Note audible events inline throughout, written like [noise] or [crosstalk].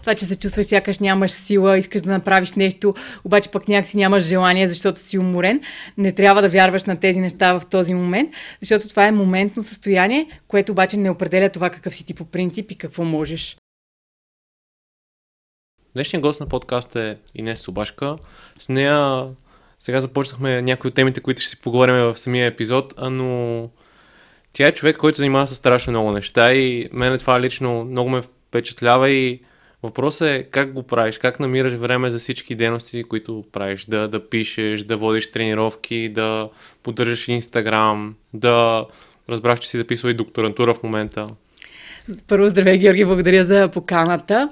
това, че се чувстваш сякаш нямаш сила, искаш да направиш нещо, обаче пък някакси нямаш желание, защото си уморен. Не трябва да вярваш на тези неща в този момент, защото това е моментно състояние, което обаче не определя това какъв си ти по принцип и какво можеш. Днешният гост на подкаст е Инес Собашка. С нея сега започнахме някои от темите, които ще си поговорим в самия епизод, но тя е човек, който занимава с страшно много неща и мен това лично много ме впечатлява и въпросът е как го правиш, как намираш време за всички дейности, които правиш, да, да пишеш, да водиш тренировки, да поддържаш Инстаграм, да разбрах, че си записва и докторантура в момента. Първо, здравей, Георги, благодаря за поканата.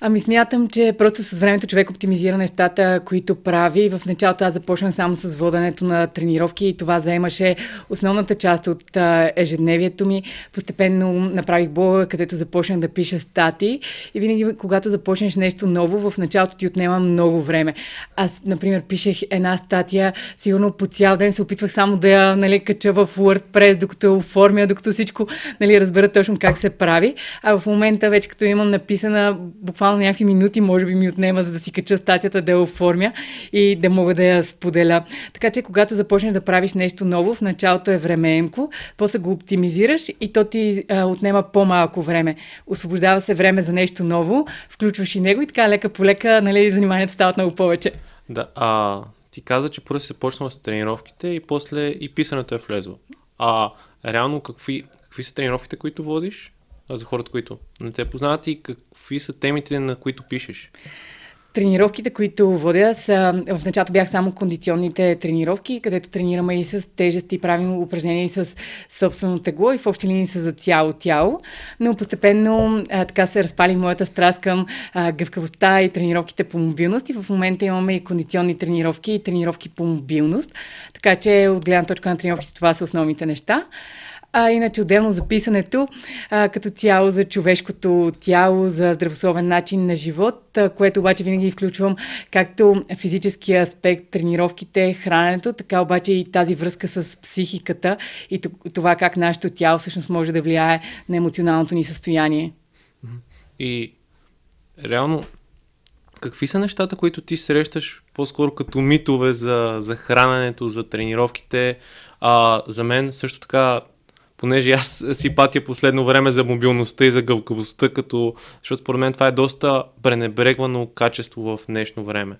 Ами смятам, че просто с времето човек оптимизира нещата, които прави. В началото аз започнах само с воденето на тренировки и това заемаше основната част от ежедневието ми. Постепенно направих блога, където започнах да пиша стати и винаги, когато започнеш нещо ново, в началото ти отнема много време. Аз, например, пишех една статия, сигурно по цял ден се опитвах само да я нали, кача в WordPress, докато я оформя, докато всичко нали, разбера точно как се прави. А в момента вече като имам написана буквално буквално някакви минути, може би ми отнема, за да си кача статията, да я оформя и да мога да я споделя. Така че, когато започнеш да правиш нещо ново, в началото е времеемко, после го оптимизираш и то ти а, отнема по-малко време. Освобождава се време за нещо ново, включваш и него и така лека по лека, нали, заниманията стават много повече. Да, а ти каза, че първо си почнала с тренировките и после и писането е влезло. А реално какви, какви са тренировките, които водиш? За хората, които не те познават и какви са темите, на които пишеш? Тренировките, които водя, са, в началото бях само кондиционните тренировки, където тренираме и с тежести, правим упражнения и с собствено тегло и в общи линии са за цяло тяло. Но постепенно а, така се разпали моята страст към а, гъвкавостта и тренировките по мобилност. И в момента имаме и кондиционни тренировки и тренировки по мобилност. Така че от гледна точка на тренировките това са основните неща. А иначе отделно за писането, а, като цяло за човешкото тяло, за здравословен начин на живот, а, което обаче винаги включвам както физическия аспект, тренировките, храненето, така обаче и тази връзка с психиката и това как нашето тяло всъщност може да влияе на емоционалното ни състояние. И реално, какви са нещата, които ти срещаш по-скоро като митове за, за храненето, за тренировките? А, за мен също така понеже аз си патя последно време за мобилността и за гъвкавостта, като, защото според мен това е доста пренебрегвано качество в днешно време.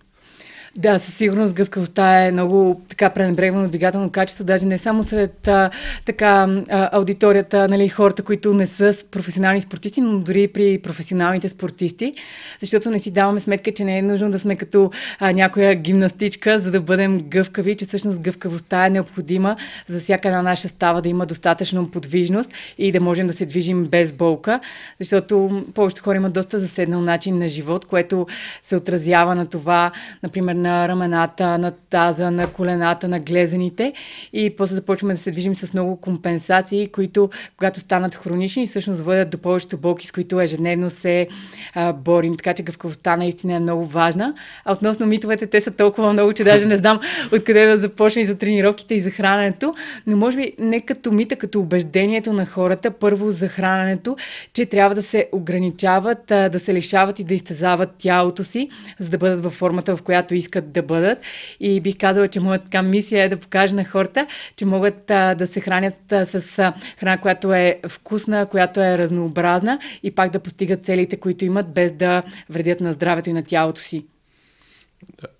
Да, със сигурност гъвкавостта е много така пренебрегвано двигателно качество, даже не само сред а, така аудиторията, нали, хората, които не са професионални спортисти, но дори при професионалните спортисти, защото не си даваме сметка, че не е нужно да сме като а, някоя гимнастичка, за да бъдем гъвкави, че всъщност гъвкавостта е необходима за всяка една наша става да има достатъчно подвижност и да можем да се движим без болка, защото повечето хора имат доста заседнал начин на живот, което се отразява на това, например, на рамената, на таза, на колената, на глезените и после започваме да се движим с много компенсации, които когато станат хронични, всъщност водят до повечето болки, с които ежедневно се а, борим. Така че гъвкавостта наистина е много важна. А относно митовете, те са толкова много, че даже не знам [laughs] откъде да започна и за тренировките и за храненето, но може би не като мита, като убеждението на хората, първо за храненето, че трябва да се ограничават, да се лишават и да изтезават тялото си, за да бъдат във формата, в която искат искат да бъдат. И бих казала, че моята така мисия е да покажа на хората, че могат а, да се хранят а, с а, храна, която е вкусна, която е разнообразна и пак да постигат целите, които имат, без да вредят на здравето и на тялото си.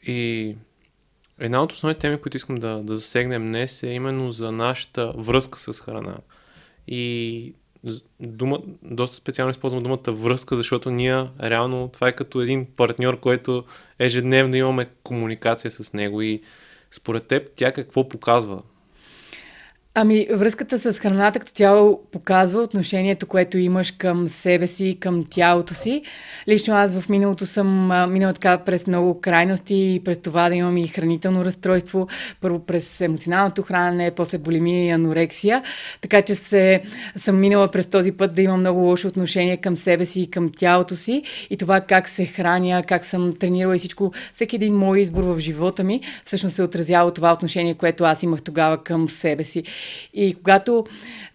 И една от основните теми, които искам да, да засегнем днес е именно за нашата връзка с храна. И дума, доста специално използвам думата връзка, защото ние реално това е като един партньор, който ежедневно имаме комуникация с него и според теб тя какво показва? Ами, връзката с храната като цяло показва отношението, което имаш към себе си, към тялото си. Лично аз в миналото съм минала така през много крайности през това да имам и хранително разстройство. Първо през емоционалното хранене, после булимия и анорексия. Така че се, съм минала през този път да имам много лошо отношение към себе си и към тялото си. И това как се храня, как съм тренирала и всичко, всеки един мой избор в живота ми всъщност се отразява това отношение, което аз имах тогава към себе си. И когато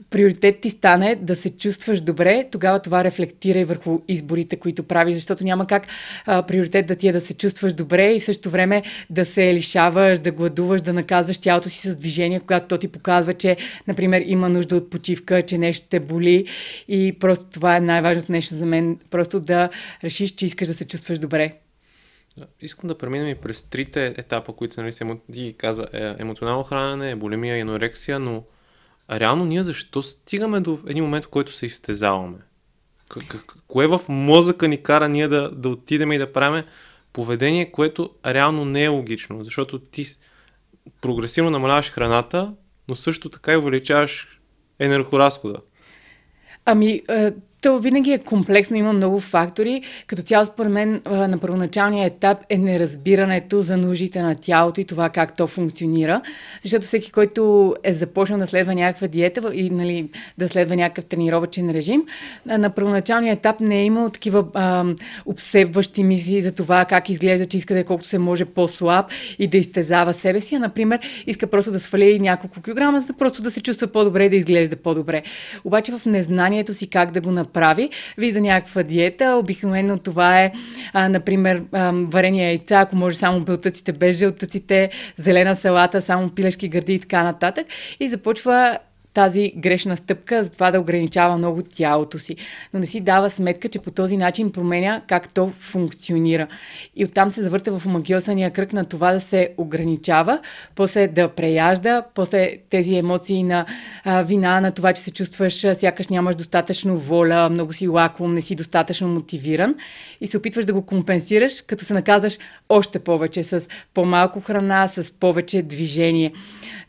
приоритет ти стане да се чувстваш добре, тогава това рефлектира и върху изборите, които правиш, защото няма как а, приоритет да ти е да се чувстваш добре и в същото време да се лишаваш, да гладуваш, да наказваш тялото си с движение, когато то ти показва, че, например, има нужда от почивка, че нещо те боли и просто това е най-важното нещо за мен, просто да решиш, че искаш да се чувстваш добре. Искам да преминем и през трите етапа, които нали, ти каза, е, емоционално хранене, булимия и анорексия, но реално ние защо стигаме до един момент, в който се изтезаваме? Кое в мозъка ни кара ние да, да отидем и да правим поведение, което реално не е логично, защото ти прогресивно намаляваш храната, но също така и увеличаваш енергоразхода. Ами, е, то винаги е комплексно, има много фактори. Като цяло, според мен, на първоначалния етап е неразбирането за нуждите на тялото и това как то функционира. Защото всеки, който е започнал да следва някаква диета и нали, да следва някакъв тренировачен режим, на първоначалния етап не е имал такива а, обсебващи мисли за това как изглежда, че иска да е колкото се може по-слаб и да изтезава себе си, а, например, иска просто да свали няколко килограма, за да просто да се чувства по-добре и да изглежда по-добре. Обаче в незнанието си как да го направи, прави, вижда някаква диета, обикновено това е, а, например, а, варение яйца, ако може само белтъците без жълтъците, зелена салата, само пилешки гърди и така нататък. И започва тази грешна стъпка за това да ограничава много тялото си. Но не си дава сметка, че по този начин променя как то функционира. И оттам се завърта в омагиосания кръг на това да се ограничава, после да преяжда, после тези емоции на а, вина, на това, че се чувстваш, сякаш нямаш достатъчно воля, много си лаком, не си достатъчно мотивиран и се опитваш да го компенсираш, като се наказваш още повече с по-малко храна, с повече движение.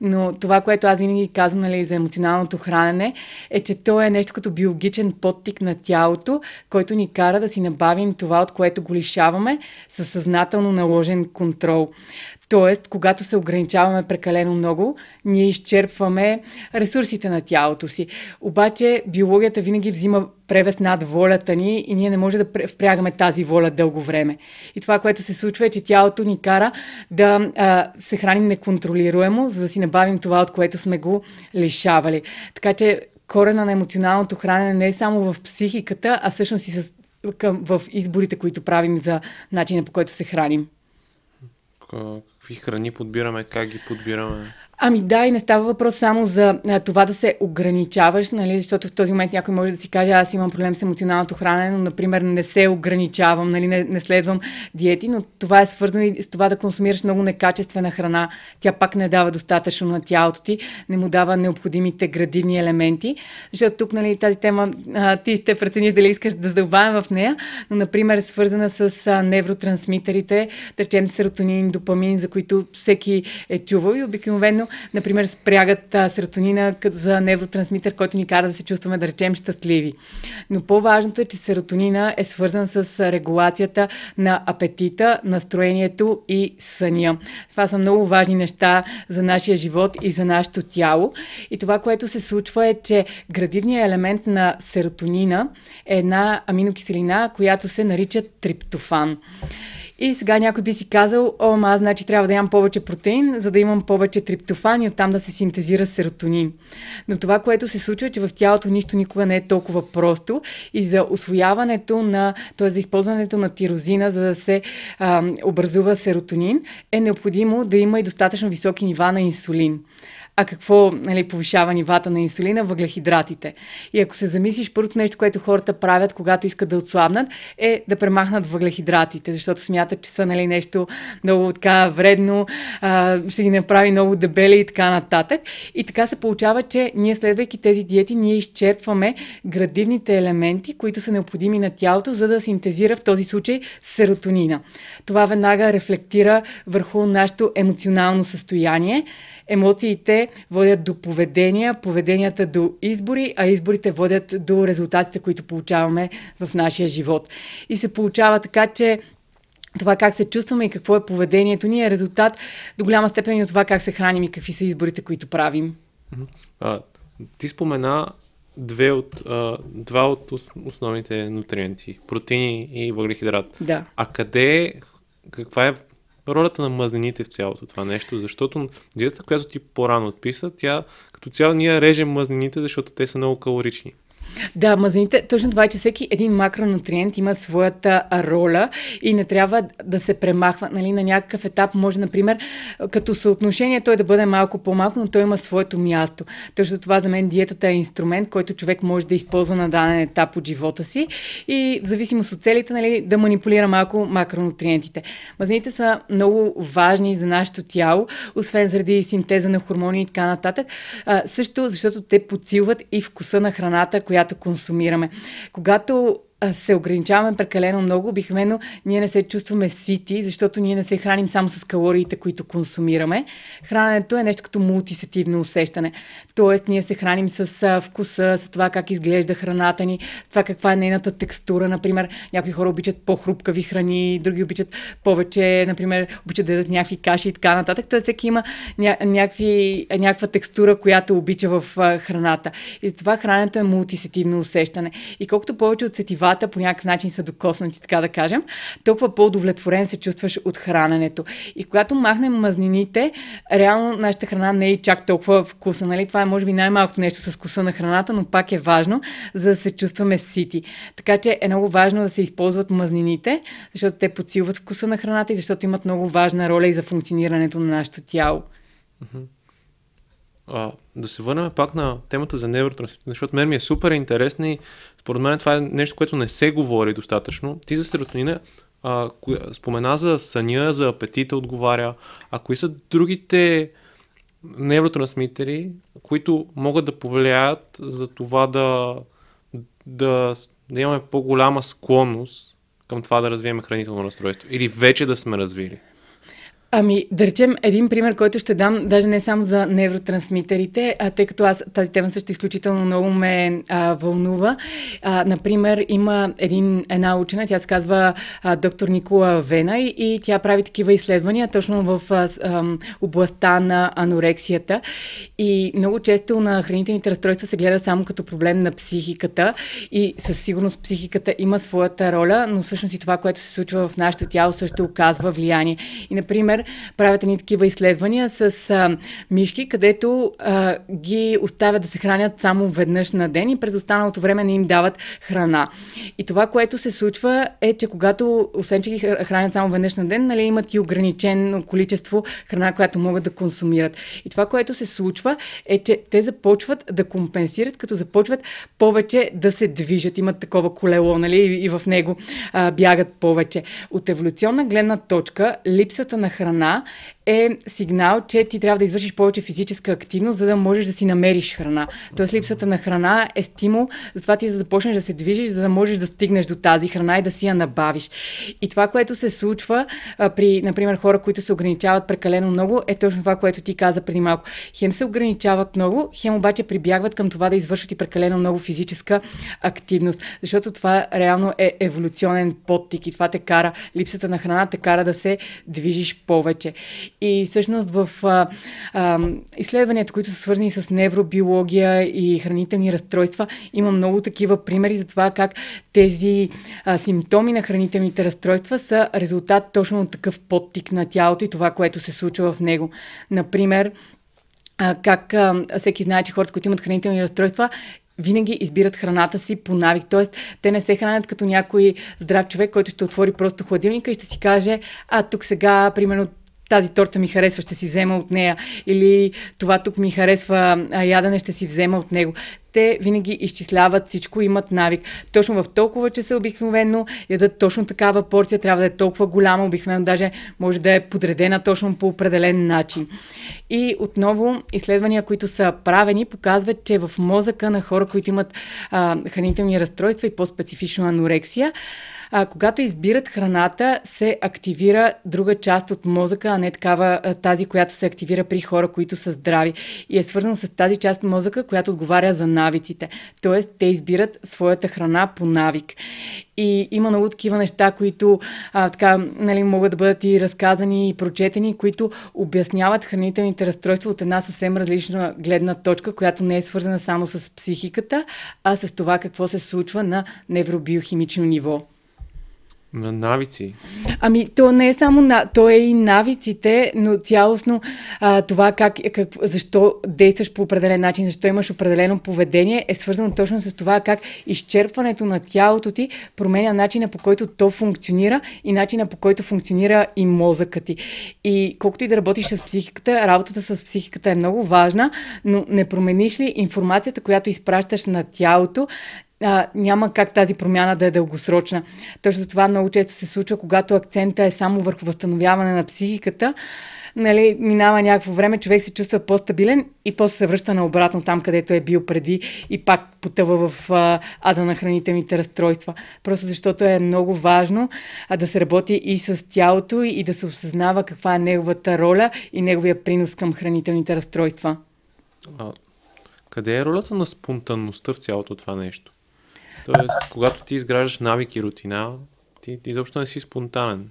Но това, което аз винаги казвам нали, за емоционалното хранене, е, че то е нещо като биологичен подтик на тялото, който ни кара да си набавим това, от което го лишаваме, със съзнателно наложен контрол. Тоест, когато се ограничаваме прекалено много, ние изчерпваме ресурсите на тялото си. Обаче биологията винаги взима превес над волята ни и ние не можем да впрягаме тази воля дълго време. И това, което се случва е, че тялото ни кара да а, се храним неконтролируемо, за да си набавим това, от което сме го лишавали. Така че корена на емоционалното хранене не е само в психиката, а всъщност и с, към, в изборите, които правим за начина по който се храним какви храни подбираме, как ги подбираме? Ами да, и не става въпрос само за а, това да се ограничаваш, нали, защото в този момент някой може да си каже, аз имам проблем с емоционалното хранене, но, например, не се ограничавам, нали, не, не следвам диети, но това е свързано и с това да консумираш много некачествена храна. Тя пак не дава достатъчно на тялото ти, не му дава необходимите градивни елементи, защото тук, нали, тази тема, а, ти ще прецениш дали искаш да задълбавим в нея, но, например, е свързана с а, невротрансмитерите, да речем серотонин, допамин, за които всеки е чувал и обикновено например, спрягат а, серотонина за невротрансмитър, който ни кара да се чувстваме, да речем, щастливи. Но по-важното е, че серотонина е свързан с регулацията на апетита, настроението и съня. Това са много важни неща за нашия живот и за нашето тяло. И това, което се случва е, че градивният елемент на серотонина е една аминокиселина, която се нарича триптофан. И сега някой би си казал, о, ма, значи трябва да ям повече протеин, за да имам повече триптофан и оттам да се синтезира серотонин. Но това, което се случва е, че в тялото нищо никога не е толкова просто и за освояването на, т.е. за използването на тирозина, за да се а, образува серотонин, е необходимо да има и достатъчно високи нива на инсулин а какво нали, повишава нивата на инсулина? Въглехидратите. И ако се замислиш, първото нещо, което хората правят, когато искат да отслабнат, е да премахнат въглехидратите, защото смятат, че са нали, нещо много така вредно, а, ще ги направи много дебели и така нататък. И така се получава, че ние следвайки тези диети, ние изчерпваме градивните елементи, които са необходими на тялото, за да синтезира в този случай серотонина. Това веднага рефлектира върху нашето емоционално състояние емоциите водят до поведения, поведенията до избори, а изборите водят до резултатите, които получаваме в нашия живот. И се получава така, че това как се чувстваме и какво е поведението ни е резултат до голяма степен и от това как се храним и какви са изборите, които правим. А, ти спомена две от, а, два от основните нутриенти протеини и въглехидрат. Да. А къде, каква е ролята на мазнините в цялото това нещо, защото диетата, която ти по-рано отписа, тя като цяло ние режем мазнините, защото те са много калорични. Да, мазнините, точно това е, че всеки един макронутриент има своята роля и не трябва да се премахва. Нали, на някакъв етап може, например, като съотношение той да бъде малко по-малко, но той има своето място. Точно това за мен диетата е инструмент, който човек може да използва на даден етап от живота си и в зависимост от целите нали, да манипулира малко макронутриентите. Мазнините са много важни за нашето тяло, освен заради синтеза на хормони и така нататък. А, също защото те подсилват и вкуса на храната, която която консумираме. Когато се ограничаваме прекалено много, обикновено ние не се чувстваме сити, защото ние не се храним само с калориите, които консумираме. Храненето е нещо като мултисетивно усещане. Тоест, ние се храним с вкуса, с това как изглежда храната ни, това каква е нейната текстура. Например, някои хора обичат по-хрупкави храни, други обичат повече, например, обичат да ядат някакви каши и така нататък. Тоест, всеки има ня- някакви, някаква текстура, която обича в храната. И това храненето е мултисетивно усещане. И колкото повече от сетива телата по някакъв начин са докоснати, така да кажем, толкова по-удовлетворен се чувстваш от храненето. И когато махнем мазнините, реално нашата храна не е чак толкова вкусна. Нали? Това е може би най-малкото нещо с вкуса на храната, но пак е важно, за да се чувстваме сити. Така че е много важно да се използват мазнините, защото те подсилват вкуса на храната и защото имат много важна роля и за функционирането на нашето тяло. А, да се върнем пак на темата за невротрансмитер, защото мен ми е супер интересна и според мен това е нещо, което не се говори достатъчно. Ти за серотонина а, коя, спомена за съня, за апетита отговаря, а кои са другите невротрансмитери, които могат да повлияят за това да, да, да имаме по-голяма склонност към това да развием хранително разстройство или вече да сме развили? Ами, да речем, един пример, който ще дам, даже не само за невротрансмитерите, а тъй като аз тази тема също изключително много ме а, вълнува. А, например, има един, една учена, тя се казва а, доктор Никола Вена и, и тя прави такива изследвания точно в а, а, областта на анорексията. И много често на хранителните разстройства се гледа само като проблем на психиката и със сигурност психиката има своята роля, но всъщност и това, което се случва в нашето тяло също оказва влияние. И, например, правят едни такива изследвания с а, мишки, където а, ги оставят да се хранят само веднъж на ден и през останалото време не им дават храна. И това, което се случва е, че когато, освен че ги хранят само веднъж на ден, нали, имат и ограничено количество храна, която могат да консумират. И това, което се случва е, че те започват да компенсират, като започват повече да се движат. Имат такова колело, нали, и в него а, бягат повече. От еволюционна гледна точка, липсата на храна храна е сигнал, че ти трябва да извършиш повече физическа активност, за да можеш да си намериш храна. Тоест липсата на храна е стимул, затова ти да започнеш да се движиш, за да можеш да стигнеш до тази храна и да си я набавиш. И това, което се случва а, при, например, хора, които се ограничават прекалено много, е точно това, което ти каза преди малко. Хем се ограничават много, хем обаче прибягват към това да извършват и прекалено много физическа активност. Защото това реално е еволюционен подтик и това те кара, липсата на храна те кара да се движиш повече. И всъщност в а, а, изследванията, които са свързани с невробиология и хранителни разстройства, има много такива примери за това как тези а, симптоми на хранителните разстройства са резултат точно от такъв подтик на тялото и това, което се случва в него. Например, а, как а, всеки знае, че хората, които имат хранителни разстройства, винаги избират храната си по навик. Тоест, те не се хранят като някой здрав човек, който ще отвори просто хладилника и ще си каже, а тук сега, примерно, тази торта ми харесва, ще си взема от нея. Или това тук ми харесва ядене, ще си взема от него. Те винаги изчисляват всичко, имат навик. Точно в толкова часа обикновено ядат точно такава порция, трябва да е толкова голяма, обикновено даже може да е подредена точно по определен начин. И отново изследвания, които са правени, показват, че в мозъка на хора, които имат а, хранителни разстройства и по-специфично анорексия, а, когато избират храната, се активира друга част от мозъка, а не такава тази, която се активира при хора, които са здрави. И е свързано с тази част от мозъка, която отговаря за навиците. Тоест, те избират своята храна по навик. И има много такива неща, които а, така, нали, могат да бъдат и разказани и прочетени, които обясняват хранителните разстройства от една съвсем различна гледна точка, която не е свързана само с психиката, а с това какво се случва на невробиохимично ниво. На навици. Ами, то не е само, на, то е и навиците, но цялостно а, това как, как, защо действаш по определен начин, защо имаш определено поведение, е свързано точно с това как изчерпването на тялото ти променя начина по който то функционира и начина по който функционира и мозъкът ти. И колкото и да работиш с психиката, работата с психиката е много важна, но не промениш ли информацията, която изпращаш на тялото, а, няма как тази промяна да е дългосрочна. Точно това много често се случва, когато акцента е само върху възстановяване на психиката. Нали, минава някакво време, човек се чувства по-стабилен и после се връща наобратно там, където е бил преди и пак потъва в а, ада на хранителните разстройства. Просто защото е много важно а, да се работи и с тялото и да се осъзнава каква е неговата роля и неговия принос към хранителните разстройства. А, къде е ролята на спонтанността в цялото това нещо? Тоест, когато ти изграждаш навик и рутина, ти, ти изобщо не си спонтанен.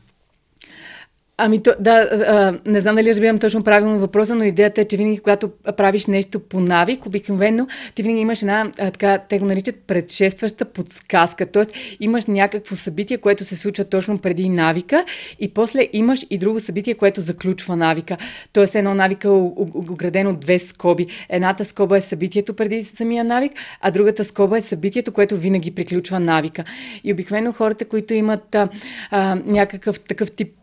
Ами, то, да, а, не знам дали разбирам точно правилно въпроса, но идеята е, че винаги, когато правиш нещо по навик, обикновено ти винаги имаш една, а, така, те го наричат предшестваща подсказка. Тоест, имаш някакво събитие, което се случва точно преди навика и после имаш и друго събитие, което заключва навика. Тоест, едно навика е оградено две скоби. Едната скоба е събитието преди самия навик, а другата скоба е събитието, което винаги приключва навика. И обикновено хората, които имат а, а, някакъв такъв тип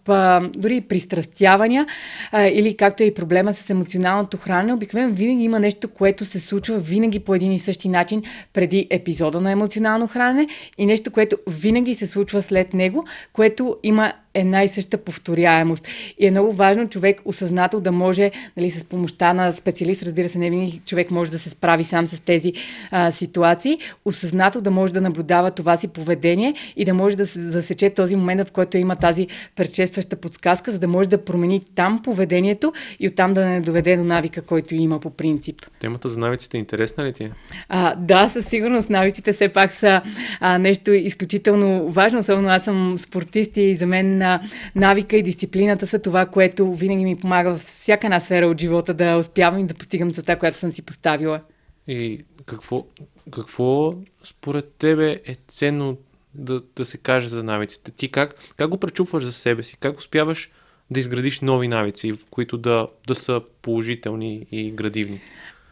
дори пристрастявания или както е и проблема с емоционалното хранене, обикновено винаги има нещо, което се случва винаги по един и същи начин преди епизода на емоционално хранене и нещо, което винаги се случва след него, което има една и съща повторяемост. И е много важно човек осъзнато да може, нали, с помощта на специалист, разбира се, не винаги човек може да се справи сам с тези а, ситуации, осъзнато да може да наблюдава това си поведение и да може да се засече този момент, в който има тази предшестваща подсказка, за да може да промени там поведението и оттам да не доведе до навика, който има по принцип. Темата за навиците интересна ли ти е? А, да, със сигурност навиците все пак са а, нещо изключително важно, особено аз съм спортист и за мен на навика и дисциплината са това, което винаги ми помага в всяка една сфера от живота да успявам и да постигам целта, която съм си поставила. И какво, какво според тебе е ценно да, да се каже за навиците? Ти как, как го пречупваш за себе си? Как успяваш да изградиш нови навици, които да, да са положителни и градивни?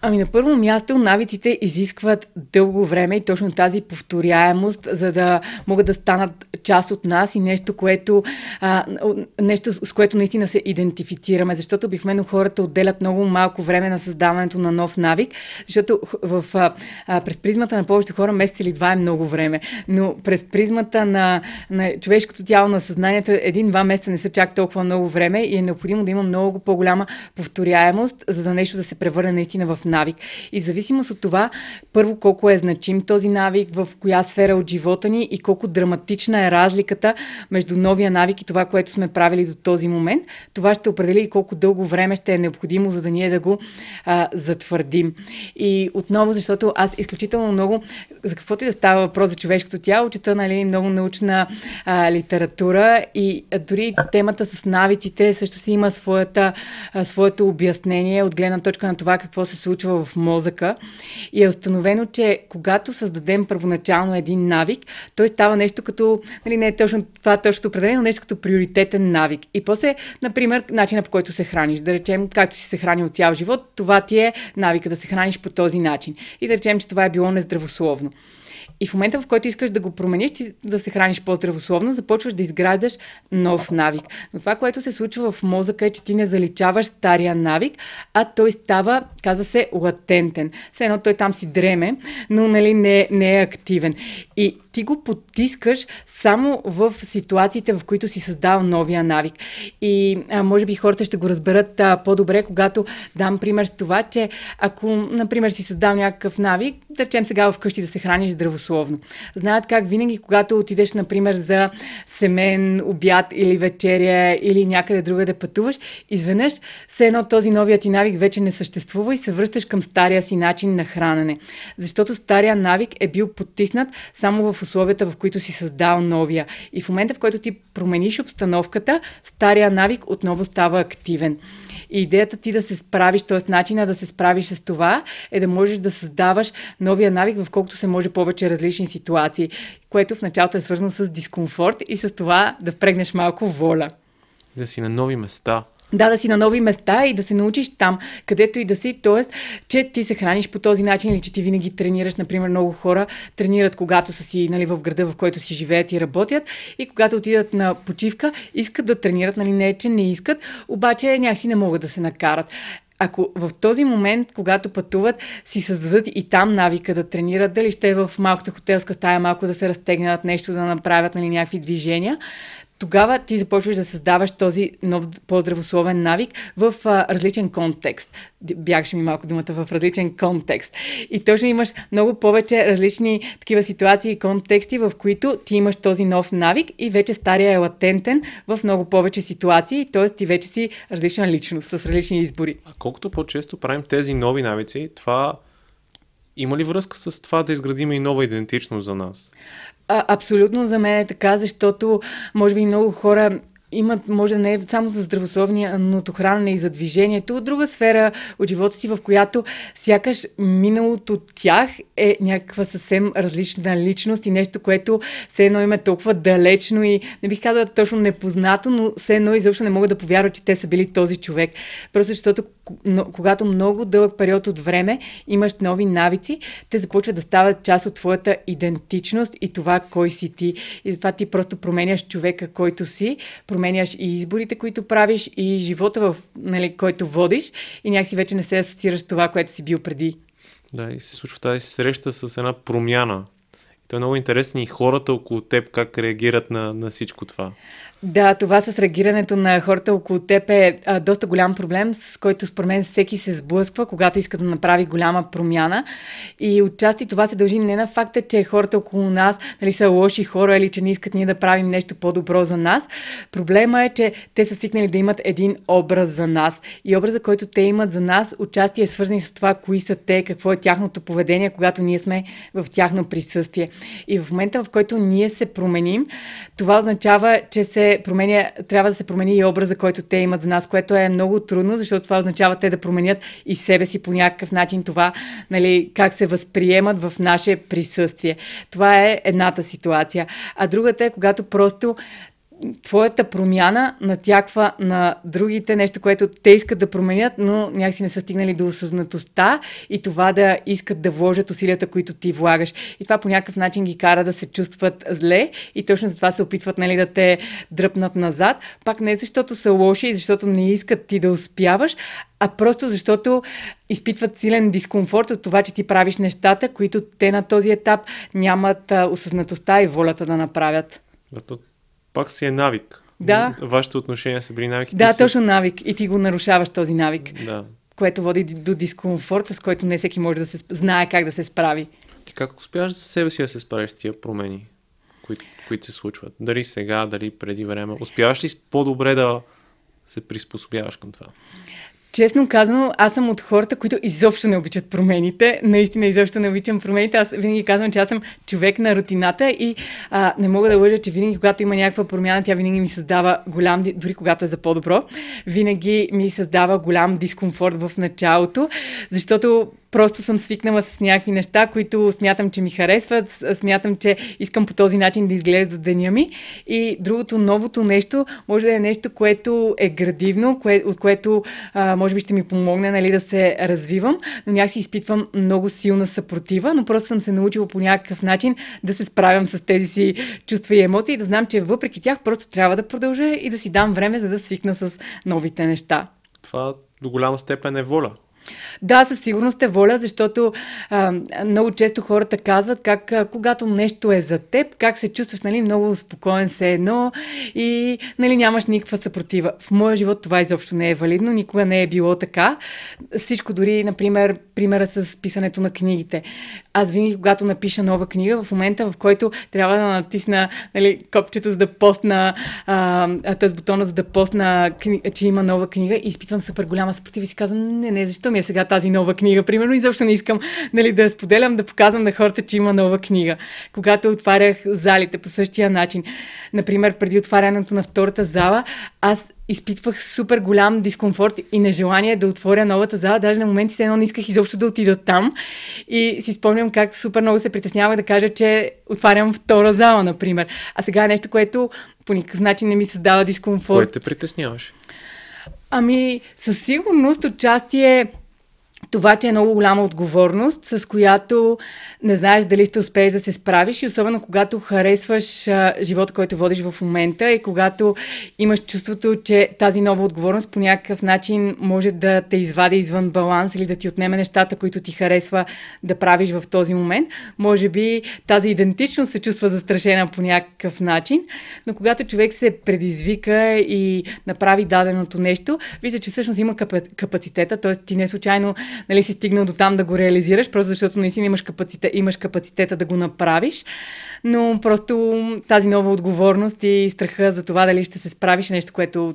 Ами на първо място навиците изискват дълго време и точно тази повторяемост, за да могат да станат част от нас и нещо, което, а, нещо с което наистина се идентифицираме, защото обикновено хората отделят много малко време на създаването на нов навик, защото в, а, през призмата на повечето хора месец или два е много време, но през призмата на, на човешкото тяло, на съзнанието, един-два месеца не са чак толкова много време и е необходимо да има много по-голяма повторяемост, за да нещо да се превърне наистина в. И в зависимост от това, първо колко е значим този навик, в коя сфера от живота ни и колко драматична е разликата между новия навик и това, което сме правили до този момент, това ще определи и колко дълго време ще е необходимо, за да ние да го а, затвърдим. И отново, защото аз изключително много, за каквото и да става въпрос за човешкото тяло, чета нали, много научна а, литература и а, дори темата с навиците също си има своята, а, своето обяснение от гледна точка на това какво се случва случва в мозъка и е установено, че когато създадем първоначално един навик, той става нещо като, нали, не е точно това точно определено, нещо като приоритетен навик. И после, например, начина по който се храниш. Да речем, както си се хранил цял живот, това ти е навика да се храниш по този начин. И да речем, че това е било нездравословно. И в момента, в който искаш да го промениш, ти да се храниш по-здравословно, започваш да изграждаш нов навик. Но това, което се случва в мозъка е, че ти не заличаваш стария навик, а той става, казва се, латентен. Все едно той там си дреме, но нали, не, не е активен. И ти го потискаш само в ситуациите, в които си създал новия навик. И а, може би хората ще го разберат а, по-добре, когато дам пример с това, че ако, например, си създал някакъв навик, да речем сега вкъщи да се храниш здравословно. Знаят как винаги, когато отидеш, например, за семен, обяд или вечеря или някъде друга да пътуваш, изведнъж все едно този новият ти навик вече не съществува и се връщаш към стария си начин на хранене. Защото стария навик е бил потиснат само в условията, в които си създал новия. И в момента, в който ти промениш обстановката, стария навик отново става активен. И идеята ти да се справиш, т.е. начина да се справиш с това е да можеш да създаваш новия навик в колкото се може повече различни ситуации, което в началото е свързано с дискомфорт и с това да впрегнеш малко воля. Да си на нови места. Да, да си на нови места и да се научиш там, където и да си. Тоест, че ти се храниш по този начин или че ти винаги тренираш. Например, много хора тренират, когато са си нали, в града, в който си живеят и работят. И когато отидат на почивка, искат да тренират. Нали, не е, че не искат, обаче някакси не могат да се накарат ако в този момент, когато пътуват, си създадат и там навика да тренират, дали ще е в малката хотелска стая, малко да се разтегнат, нещо да направят, нали, някакви движения, тогава ти започваш да създаваш този нов по-здравословен навик в а, различен контекст. Бягаше ми малко думата в различен контекст. И точно имаш много повече различни такива ситуации и контексти, в които ти имаш този нов навик и вече стария е латентен в много повече ситуации, т.е. ти вече си различна личност с различни избори. А колкото по-често правим тези нови навици, това има ли връзка с това да изградим и нова идентичност за нас? А, абсолютно за мен е така, защото може би много хора имат, може не само за здравословното хранене и за движението, от друга сфера от живота си, в която сякаш миналото от тях е някаква съвсем различна личност и нещо, което все едно им е толкова далечно и не бих казала точно непознато, но все едно изобщо не могат да повярват, че те са били този човек. Просто защото когато много дълъг период от време имаш нови навици, те започват да стават част от твоята идентичност и това кой си ти. И затова ти просто променяш човека, който си, променяш и изборите, които правиш, и живота, в, нали, който водиш, и някакси вече не се асоциираш с това, което си бил преди. Да, и се случва тази среща с една промяна. И то е много интересно и хората около теб как реагират на, на всичко това. Да, това с реагирането на хората около теб е а, доста голям проблем, с който според мен всеки се сблъсква, когато иска да направи голяма промяна. И отчасти това се дължи не на факта, че хората около нас нали, са лоши хора или че не искат ние да правим нещо по-добро за нас. Проблема е, че те са свикнали да имат един образ за нас. И образа, който те имат за нас, отчасти е свързан с това, кои са те, какво е тяхното поведение, когато ние сме в тяхно присъствие. И в момента, в който ние се променим, това означава, че се променя, трябва да се промени и образа, който те имат за нас, което е много трудно, защото това означава те да променят и себе си по някакъв начин това, нали, как се възприемат в наше присъствие. Това е едната ситуация. А другата е, когато просто твоята промяна натяква на другите, нещо, което те искат да променят, но някакси не са стигнали до осъзнатостта и това да искат да вложат усилията, които ти влагаш. И това по някакъв начин ги кара да се чувстват зле и точно за това се опитват нали, да те дръпнат назад. Пак не защото са лоши и защото не искат ти да успяваш, а просто защото изпитват силен дискомфорт от това, че ти правиш нещата, които те на този етап нямат осъзнатостта и волята да направят пак си е навик. Да. Вашите отношения са били навики. Да, точно си... навик. И ти го нарушаваш този навик. Да. Което води до дискомфорт, с който не всеки може да се знае как да се справи. Ти как успяваш за себе си да се справиш с тия промени, които, които се случват? Дали сега, дали преди време? Успяваш ли по-добре да се приспособяваш към това? Честно казано, аз съм от хората, които изобщо не обичат промените. Наистина изобщо не обичам промените. Аз винаги казвам, че аз съм човек на рутината и а, не мога да лъжа, че винаги, когато има някаква промяна, тя винаги ми създава голям, дори когато е за по-добро, винаги ми създава голям дискомфорт в началото, защото просто съм свикнала с някакви неща, които смятам, че ми харесват, смятам, че искам по този начин да изглежда деня ми. И другото, новото нещо, може да е нещо, което е градивно, кое, от което а, може би ще ми помогне нали, да се развивам, но някакси изпитвам много силна съпротива, но просто съм се научила по някакъв начин да се справям с тези си чувства и емоции, да знам, че въпреки тях просто трябва да продължа и да си дам време, за да свикна с новите неща. Това до голяма степен е воля. Да, със сигурност е воля, защото а, много често хората казват как а, когато нещо е за теб, как се чувстваш, нали, много спокоен се едно и нали, нямаш никаква съпротива. В моя живот това изобщо не е валидно, никога не е било така. Всичко дори, например, примера с писането на книгите. Аз винаги, когато напиша нова книга, в момента, в който трябва да натисна нали, копчето, за да постна, т.е. бутона, за да постна, че има нова книга, и изпитвам супер голяма съпротива и си казвам, не, не, защо ми е сега тази нова книга, примерно, и защо не искам нали, да я споделям, да показвам на хората, че има нова книга. Когато отварях залите по същия начин, например, преди отварянето на втората зала, аз изпитвах супер голям дискомфорт и нежелание да отворя новата зала. Даже на моменти се едно не исках изобщо да отида там. И си спомням как супер много се притеснявах да кажа, че отварям втора зала, например. А сега е нещо, което по никакъв начин не ми създава дискомфорт. Кой те притесняваше? Ами, със сигурност участие това, че е много голяма отговорност, с която не знаеш дали ще успееш да се справиш и особено когато харесваш а, живота, който водиш в момента и когато имаш чувството, че тази нова отговорност по някакъв начин може да те извади извън баланс или да ти отнеме нещата, които ти харесва да правиш в този момент. Може би тази идентичност се чувства застрашена по някакъв начин, но когато човек се предизвика и направи даденото нещо, вижда, че всъщност има капацитета, т.е. ти не случайно нали, си стигнал до там да го реализираш, просто защото наистина имаш, капацитет, имаш капацитета да го направиш. Но просто тази нова отговорност и страха за това дали ще се справиш е нещо, което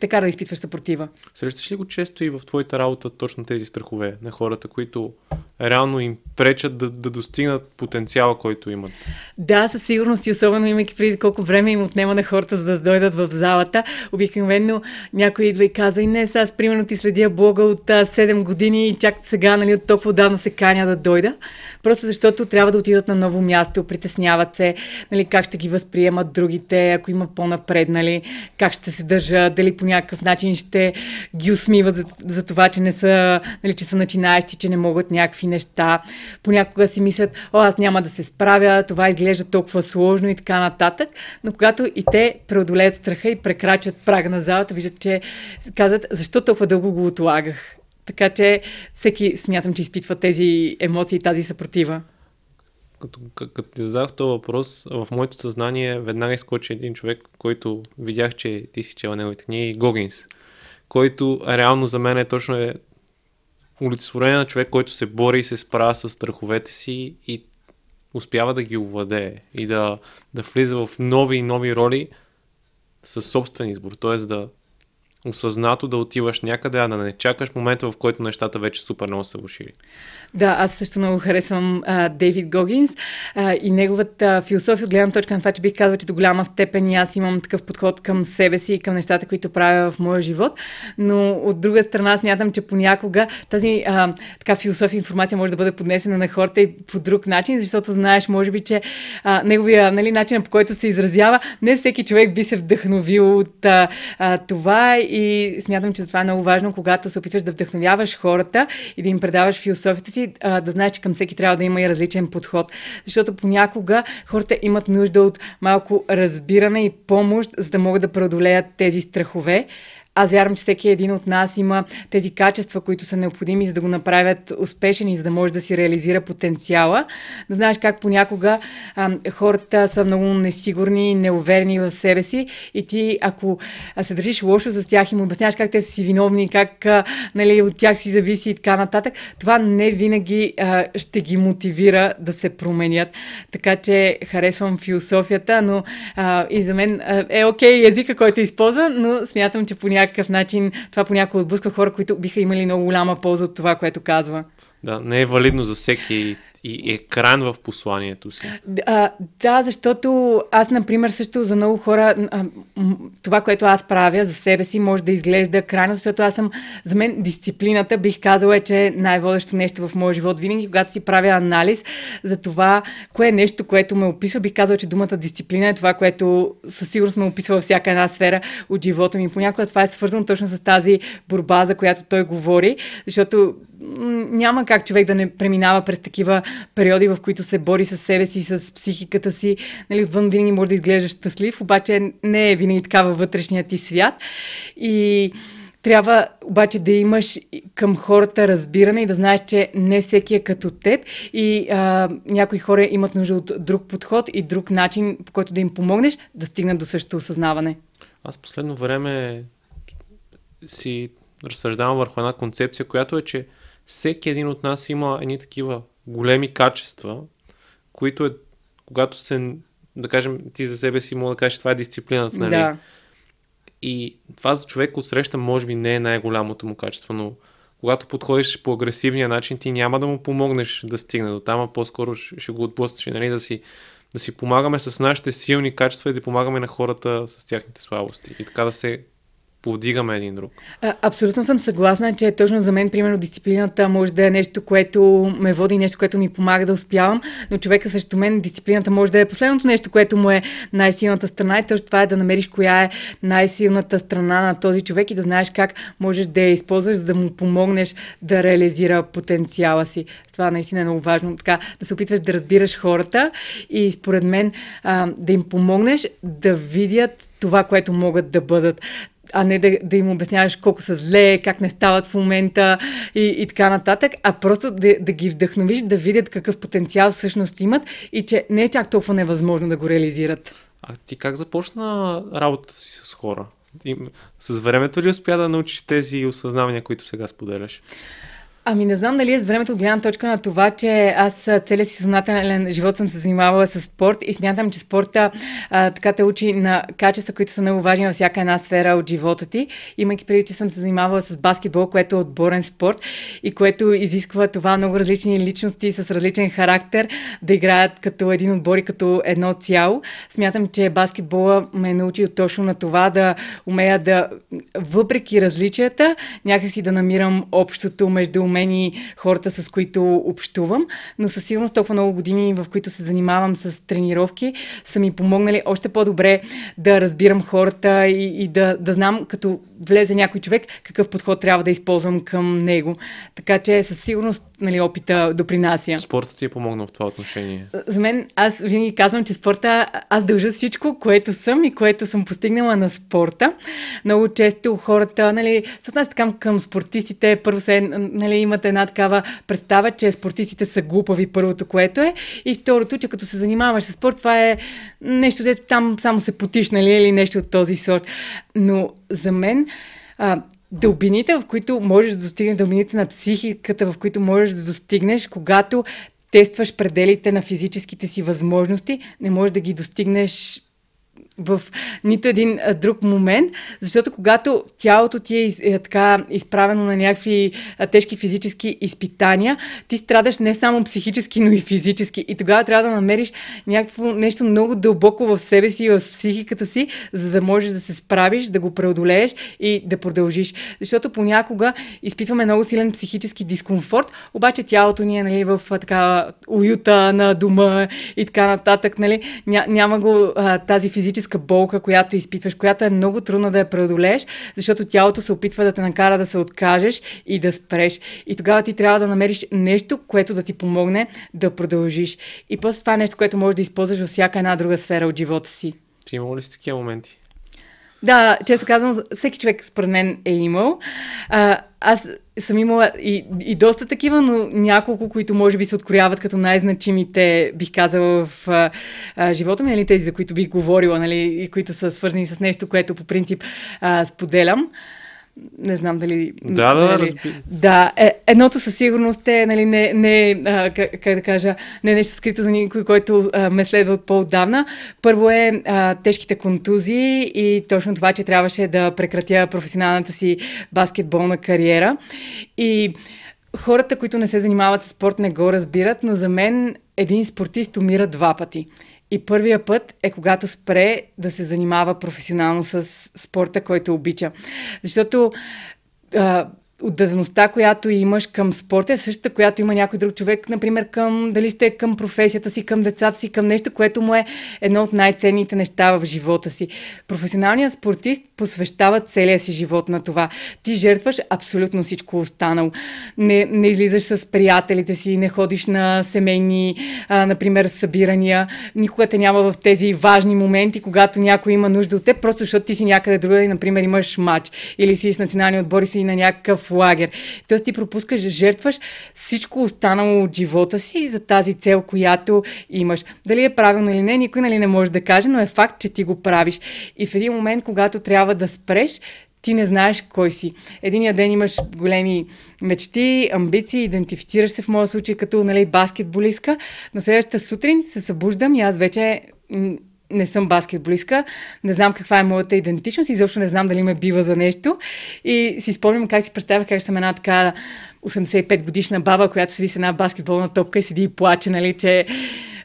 така да изпитваш съпротива. Срещаш ли го често и в твоята работа точно тези страхове на хората, които реално им пречат да, да достигнат потенциала, който имат? Да, със сигурност и особено имайки преди колко време им отнема на хората, за да дойдат в залата. Обикновено някой идва и каза, и не, сега примерно ти следя блога от а, 7 години и чак сега, нали, от толкова давно се каня да дойда. Просто защото трябва да отидат на ново място, притесняват се, нали, как ще ги възприемат другите, ако има по-напреднали, как ще се държат, дали по някакъв начин ще ги усмиват за, за това, че не са, нали, че са начинаещи, че не могат някакви неща. Понякога си мислят, о, аз няма да се справя, това изглежда толкова сложно и така нататък. Но когато и те преодолеят страха и прекрачат прага на залата, виждат, че казват, защо толкова дълго го отлагах? Така че всеки смятам, че изпитва тези емоции, тази съпротива. Като, като ти задах този въпрос, в моето съзнание веднага изкочи един човек, който видях, че ти си чела неговите книги, Гогинс, който реално за мен е точно е олицетворение на човек, който се бори и се справя с страховете си и успява да ги овладее и да, да влиза в нови и нови роли със собствен избор, т.е. да осъзнато да отиваш някъде, а да не чакаш момента, в който нещата вече супер много се влушили. Да, аз също много харесвам а, Дейвид Гогинс а, и неговата философия от гледна точка на това, че бих казала, че до голяма степен и аз имам такъв подход към себе си и към нещата, които правя в моя живот, но от друга страна смятам, че понякога тази а, така философия информация може да бъде поднесена на хората и по друг начин, защото знаеш, може би, че а, неговия нали, начин по който се изразява, не всеки човек би се вдъхновил от а, а, това и смятам, че това е много важно, когато се опитваш да вдъхновяваш хората и да им предаваш философията си, а, да знаеш, че към всеки трябва да има и различен подход. Защото понякога хората имат нужда от малко разбиране и помощ, за да могат да преодолеят тези страхове. Аз вярвам, че всеки един от нас има тези качества, които са необходими, за да го направят успешен и за да може да си реализира потенциала. Но знаеш как понякога а, хората са много несигурни, неуверени в себе си и ти, ако се държиш лошо с тях и му обясняваш как те са си виновни, как а, нали, от тях си зависи и така нататък, това не винаги а, ще ги мотивира да се променят. Така че харесвам философията, но а, и за мен а, е окей okay езика, който използва, но смятам, че понякога някакъв начин това понякога отблъска хора, които биха имали много голяма полза от това, което казва. Да, не е валидно за всеки и е кран в посланието си. А, да, защото аз, например, също за много хора а, това, което аз правя за себе си, може да изглежда крайно, защото аз съм, за мен дисциплината, бих казала, е, че е най-водещо нещо в моя живот. Винаги, когато си правя анализ за това, кое е нещо, което ме описва, бих казала, че думата дисциплина е това, което със сигурност ме описва във всяка една сфера от живота ми. Понякога това е свързано точно с тази борба, за която той говори, защото няма как човек да не преминава през такива периоди, в които се бори с себе си, с психиката си. Нали, отвън винаги може да изглежда щастлив, обаче не е винаги така във вътрешния ти свят. И трябва обаче да имаш към хората разбиране и да знаеш, че не всеки е като теб и а, някои хора имат нужда от друг подход и друг начин, по който да им помогнеш да стигнат до същото осъзнаване. Аз последно време си разсъждавам върху една концепция, която е, че всеки един от нас има едни такива големи качества, които е, когато се, да кажем, ти за себе си мога да кажеш, това е дисциплината, нали? Да. И това за човек от среща може би не е най-голямото му качество, но когато подходиш по агресивния начин, ти няма да му помогнеш да стигне до там, а по-скоро ще го отблъснеш, нали? Да си, да си помагаме с нашите силни качества и да помагаме на хората с тяхните слабости. И така да се повдигаме един друг. А, абсолютно съм съгласна, че точно за мен, примерно, дисциплината може да е нещо, което ме води, нещо, което ми помага да успявам, но човека срещу мен, дисциплината може да е последното нещо, което му е най-силната страна и точно това е да намериш коя е най-силната страна на този човек и да знаеш как можеш да я използваш, за да му помогнеш да реализира потенциала си. Това наистина е много важно. Така, да се опитваш да разбираш хората и според мен а, да им помогнеш да видят това, което могат да бъдат а не да, да им обясняваш колко са зле, как не стават в момента и, и така нататък, а просто да, да ги вдъхновиш да видят какъв потенциал всъщност имат и че не е чак толкова невъзможно да го реализират. А ти как започна работата си с хора? И, с времето ли успя да научиш тези осъзнавания, които сега споделяш? Ами не знам дали е с времето от гледна точка на това, че аз целият си съзнателен живот съм се занимавала с спорт и смятам, че спорта а, така те учи на качества, които са много важни във всяка една сфера от живота ти. Имайки преди, че съм се занимавала с баскетбол, което е отборен спорт и което изисква това много различни личности с различен характер да играят като един отбор и като едно цяло. Смятам, че баскетбола ме е научил точно на това да умея да, въпреки различията, някакси да намирам общото между мен и хората, с които общувам, но със сигурност толкова много години, в които се занимавам с тренировки, са ми помогнали още по-добре да разбирам хората и, и да, да знам, като влезе някой човек, какъв подход трябва да използвам към него. Така че със сигурност нали, опита допринася. Спортът ти е помогнал в това отношение? За мен, аз винаги казвам, че спорта, аз дължа всичко, което съм и което съм постигнала на спорта. Много често хората, нали, се отнасят към, към спортистите, първо се, нали, имат една такава представа, че спортистите са глупави, първото, което е. И второто, че като се занимаваш с спорт, това е нещо, дето там само се потиш, нали, или нещо от този сорт. Но за мен, а, дълбините, в които можеш да достигнеш, дълбините на психиката, в които можеш да достигнеш, когато тестваш пределите на физическите си възможности, не можеш да ги достигнеш в нито един а, друг момент, защото когато тялото ти е, е така изправено на някакви а, тежки физически изпитания, ти страдаш не само психически, но и физически. И тогава трябва да намериш някакво нещо много дълбоко в себе си и в психиката си, за да можеш да се справиш, да го преодолееш и да продължиш. Защото понякога изпитваме много силен психически дискомфорт, обаче тялото ни е нали, в така уюта на дома и така нататък. Нали, ня, няма го а, тази физическа физическа болка, която изпитваш, която е много трудно да я преодолееш, защото тялото се опитва да те накара да се откажеш и да спреш. И тогава ти трябва да намериш нещо, което да ти помогне да продължиш. И после това е нещо, което можеш да използваш във всяка една друга сфера от живота си. Ти имал ли си такива моменти? Да, често казвам, всеки човек според мен е имал. А, аз съм имала и, и доста такива, но няколко, които може би се открояват като най-значимите, бих казала, в а, а, живота ми, нали, тези, за които бих говорила, нали, и които са свързани с нещо, което по принцип а, споделям. Не знам дали... Да, да, разби... Да, е, едното със сигурност е, нали, не, не а, как, как да кажа, не е нещо скрито за никой, който а, ме следва от по-отдавна. Първо е а, тежките контузии и точно това, че трябваше да прекратя професионалната си баскетболна кариера. И хората, които не се занимават с спорт, не го разбират, но за мен един спортист умира два пъти. И първия път е когато спре да се занимава професионално с спорта, който обича. Защото а, отдадеността, която имаш към спорта е същата, която има някой друг човек, например, към, дали ще е към професията си, към децата си, към нещо, което му е едно от най-ценните неща в живота си. Професионалният спортист посвещава целия си живот на това. Ти жертваш абсолютно всичко останало. Не, не излизаш с приятелите си, не ходиш на семейни, а, например, събирания. Никога те няма в тези важни моменти, когато някой има нужда от теб, просто защото ти си някъде друга, например, имаш матч или си с националния отбор и си на някакъв лагер. Тоест ти пропускаш, жертваш всичко останало от живота си за тази цел, която имаш. Дали е правилно или не, никой нали не може да каже, но е факт, че ти го правиш. И в един момент, когато трябва да спреш, ти не знаеш кой си. Единия ден имаш големи мечти, амбиции, идентифицираш се в моя случай като нали, баскетболистка. На следващата сутрин се събуждам и аз вече не съм баскетболистка, не знам каква е моята идентичност и изобщо не знам дали ме бива за нещо. И си спомням как си представях как съм една така 85 годишна баба, която седи с една баскетболна топка и седи и плаче, нали, че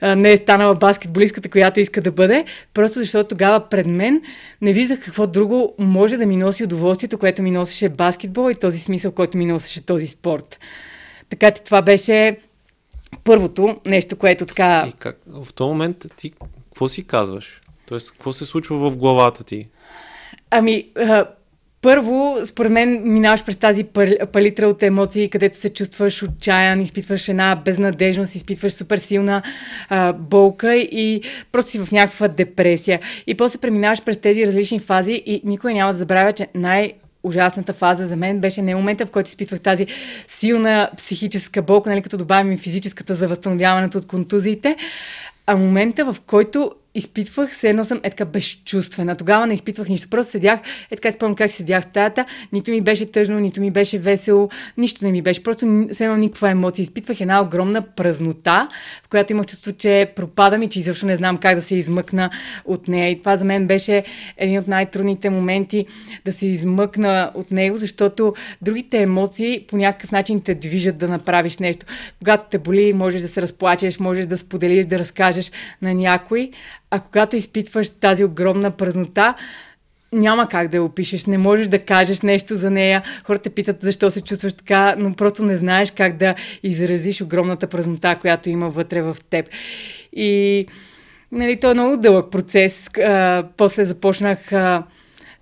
не е станала баскетболистката, която иска да бъде, просто защото тогава пред мен не виждах какво друго може да ми носи удоволствието, което ми носеше баскетбол и този смисъл, който ми носеше този спорт. Така че това беше първото нещо, което така... И как, в този момент ти какво си казваш? Тоест, какво се случва в главата ти? Ами, първо, според мен, минаваш през тази палитра от емоции, където се чувстваш отчаян, изпитваш една безнадежност, изпитваш супер силна болка и просто си в някаква депресия. И после преминаваш през тези различни фази и никой няма да забравя, че най- ужасната фаза за мен беше не момента, в който изпитвах тази силна психическа болка, нали, като добавим и физическата за възстановяването от контузиите, а момента, в който изпитвах, се едно съм е безчувствена. Тогава не изпитвах нищо. Просто седях, е така спомням как си седях в стаята, нито ми беше тъжно, нито ми беше весело, нищо не ми беше. Просто все едно никаква емоция. Изпитвах една огромна празнота, в която имах чувство, че пропадам и че изобщо не знам как да се измъкна от нея. И това за мен беше един от най-трудните моменти да се измъкна от него, защото другите емоции по някакъв начин те движат да направиш нещо. Когато те боли, можеш да се разплачеш, можеш да споделиш, да разкажеш на някой, а когато изпитваш тази огромна празнота, няма как да я опишеш, не можеш да кажеш нещо за нея. Хората питат защо се чувстваш така, но просто не знаеш как да изразиш огромната празнота, която има вътре в теб. И нали, то е много дълъг процес. А, после започнах а,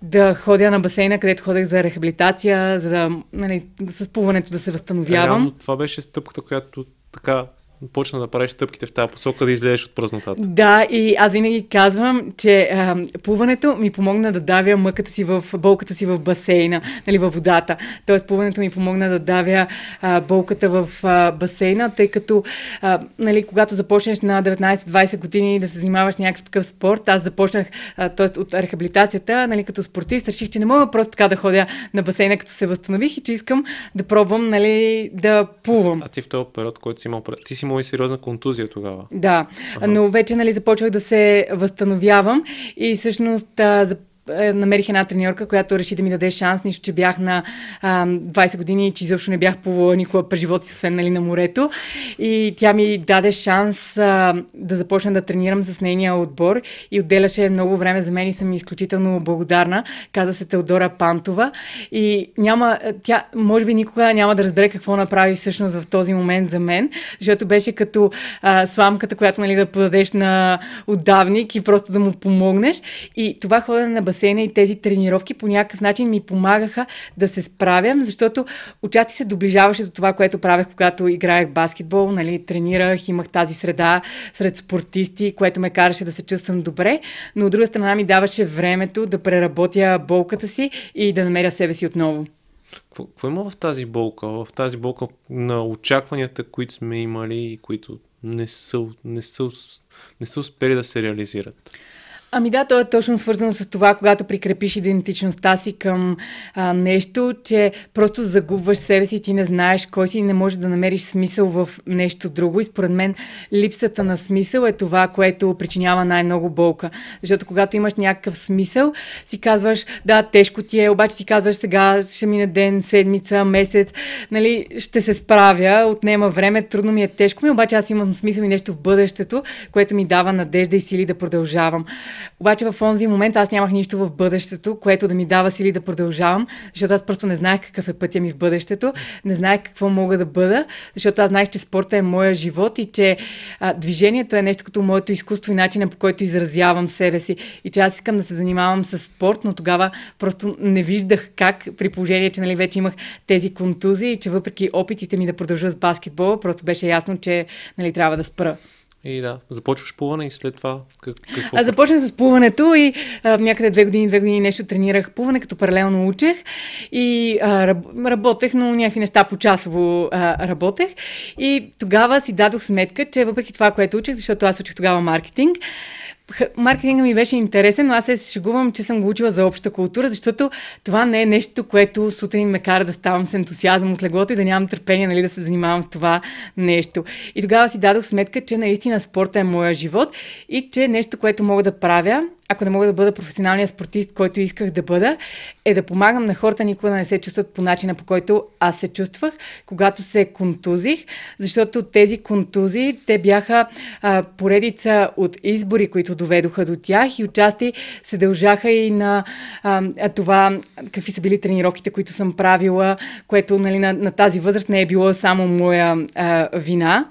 да ходя на басейна, където ходех за рехабилитация, за да, нали, с плуването да се възстановявам. Реално, това беше стъпката, която така почна да правиш стъпките в тази посока, да излезеш от празнотата. Да, и аз винаги казвам, че а, плуването ми помогна да давя мъката си в болката си в басейна, нали, във водата. Тоест плуването ми помогна да давя а, болката в а, басейна, тъй като а, нали, когато започнеш на 19-20 години да се занимаваш някакъв такъв спорт, аз започнах т.е. от рехабилитацията, нали, като спортист, реших, че не мога просто така да ходя на басейна, като се възстанових и че искам да пробвам нали, да плувам. А ти в този период, който си имал, ти си имал и сериозна контузия тогава. Да, ага. но вече нали, започвах да се възстановявам и всъщност а, намерих една треньорка, която реши да ми даде шанс, нищо, че бях на а, 20 години и че изобщо не бях плувала никога през живота си, освен нали, на морето. И тя ми даде шанс а, да започна да тренирам с нейния отбор и отделяше много време за мен и съм изключително благодарна. Каза се Теодора Пантова и няма, тя може би никога няма да разбере какво направи всъщност в този момент за мен, защото беше като а, сламката, която нали, да подадеш на отдавник и просто да му помогнеш. И това ходене на басейн басейна и тези тренировки по някакъв начин ми помагаха да се справям, защото отчасти се доближаваше до това, което правех, когато играех баскетбол, нали, тренирах, имах тази среда сред спортисти, което ме караше да се чувствам добре, но от друга страна ми даваше времето да преработя болката си и да намеря себе си отново. Какво има в тази болка? В тази болка на очакванията, които сме имали и които не са, не са, не са успели да се реализират? Ами да, то е точно свързано с това, когато прикрепиш идентичността си към а, нещо, че просто загубваш себе си ти не знаеш кой си и не можеш да намериш смисъл в нещо друго. И според мен липсата на смисъл е това, което причинява най-много болка. Защото когато имаш някакъв смисъл, си казваш, да, тежко ти е, обаче си казваш сега ще мине ден, седмица, месец, нали, ще се справя, отнема време, трудно ми е, тежко ми, обаче аз имам смисъл и нещо в бъдещето, което ми дава надежда и сили да продължавам. Обаче в онзи момент аз нямах нищо в бъдещето, което да ми дава сили да продължавам, защото аз просто не знаех какъв е пътя ми в бъдещето, не знаех какво мога да бъда, защото аз знаех, че спорта е моя живот и че а, движението е нещо като моето изкуство и начина по който изразявам себе си. И че аз искам да се занимавам с спорт, но тогава просто не виждах как, при положение, че нали, вече имах тези контузии и че въпреки опитите ми да продължа с баскетбола, просто беше ясно, че нали, трябва да спра. И да, започваш плуване и след това какво? Аз започнах с плуването и а, някъде две години, две години нещо тренирах плуване, като паралелно учех и а, работех, но някакви неща по-часово а, работех. И тогава си дадох сметка, че въпреки това, което учих, защото аз учих тогава маркетинг, маркетинга ми беше интересен, но аз се шегувам, че съм го учила за обща култура, защото това не е нещо, което сутрин ме кара да ставам с ентусиазъм от леглото и да нямам търпение нали, да се занимавам с това нещо. И тогава си дадох сметка, че наистина спорта е моя живот и че нещо, което мога да правя ако не мога да бъда професионалния спортист, който исках да бъда, е да помагам на хората никога да не се чувстват по начина, по който аз се чувствах, когато се контузих, защото тези контузии, те бяха а, поредица от избори, които доведоха до тях и отчасти се дължаха и на а, това какви са били тренировките, които съм правила, което нали, на, на тази възраст не е било само моя а, вина.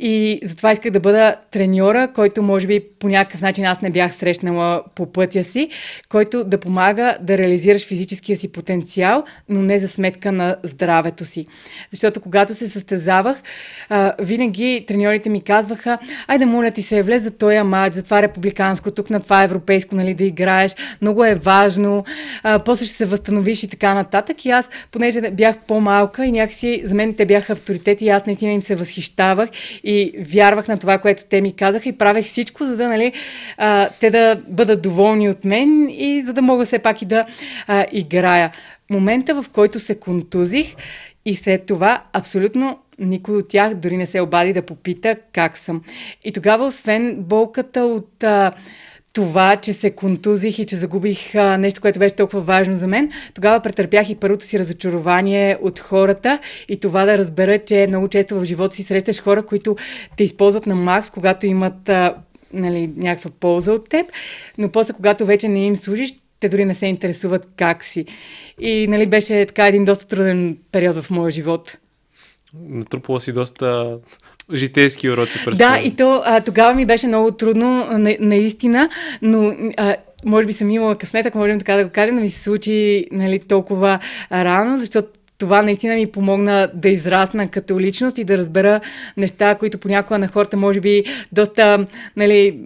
И затова исках да бъда треньора, който може би по някакъв начин аз не бях срещнала по пътя си, който да помага да реализираш физическия си потенциал, но не за сметка на здравето си. Защото когато се състезавах, а, винаги треньорите ми казваха, айде моля ти се, влез за този матч, за това републиканско, тук на това европейско, нали, да играеш, много е важно, а, после ще се възстановиш и така нататък. И аз, понеже бях по-малка и някакси за мен те бяха авторитети и аз наистина им се възхищавах и вярвах на това, което те ми казаха и правех всичко, за да, нали, а, те да бъдат доволни от мен и за да мога все пак и да а, играя. Момента, в който се контузих и след това абсолютно никой от тях дори не се обади да попита как съм. И тогава, освен болката от а, това, че се контузих и че загубих а, нещо, което беше толкова важно за мен, тогава претърпях и първото си разочарование от хората и това да разбера, че много често в живота си срещаш хора, които те използват на макс, когато имат а, нали, някаква полза от теб, но после, когато вече не им служиш, те дори не се интересуват как си. И нали, беше така един доста труден период в моя живот. Натрупала си доста житейски уроци през Да, и то а, тогава ми беше много трудно, на, наистина, но а, може би съм имала късмет, ако можем така да го кажем, да ми се случи нали, толкова рано, защото това наистина ми помогна да израсна като личност и да разбера неща, които понякога на хората може би доста, нали,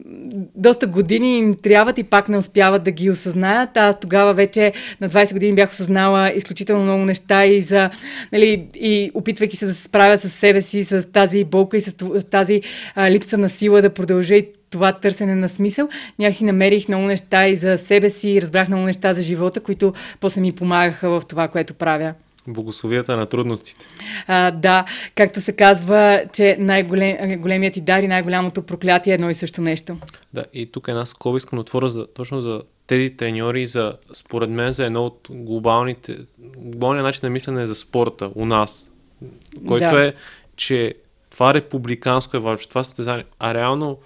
доста години им трябват и пак не успяват да ги осъзнаят. Аз тогава вече на 20 години бях осъзнала изключително много неща и за, нали, и опитвайки се да се справя с себе си, с тази болка и с тази а, липса на сила да продължа и това търсене на смисъл, някакси намерих много неща и за себе си, разбрах много неща за живота, които после ми помагаха в това, което правя. Богословията на трудностите. А, да, както се казва, че най-големият ти дар и най-голямото проклятие е едно и също нещо. Да, и тук една скоба искам да отворя за, точно за тези треньори, за, според мен, за едно от глобалните, глобалния начин на мислене за спорта у нас, който да. е, че това републиканско е важно, това състезание, а реално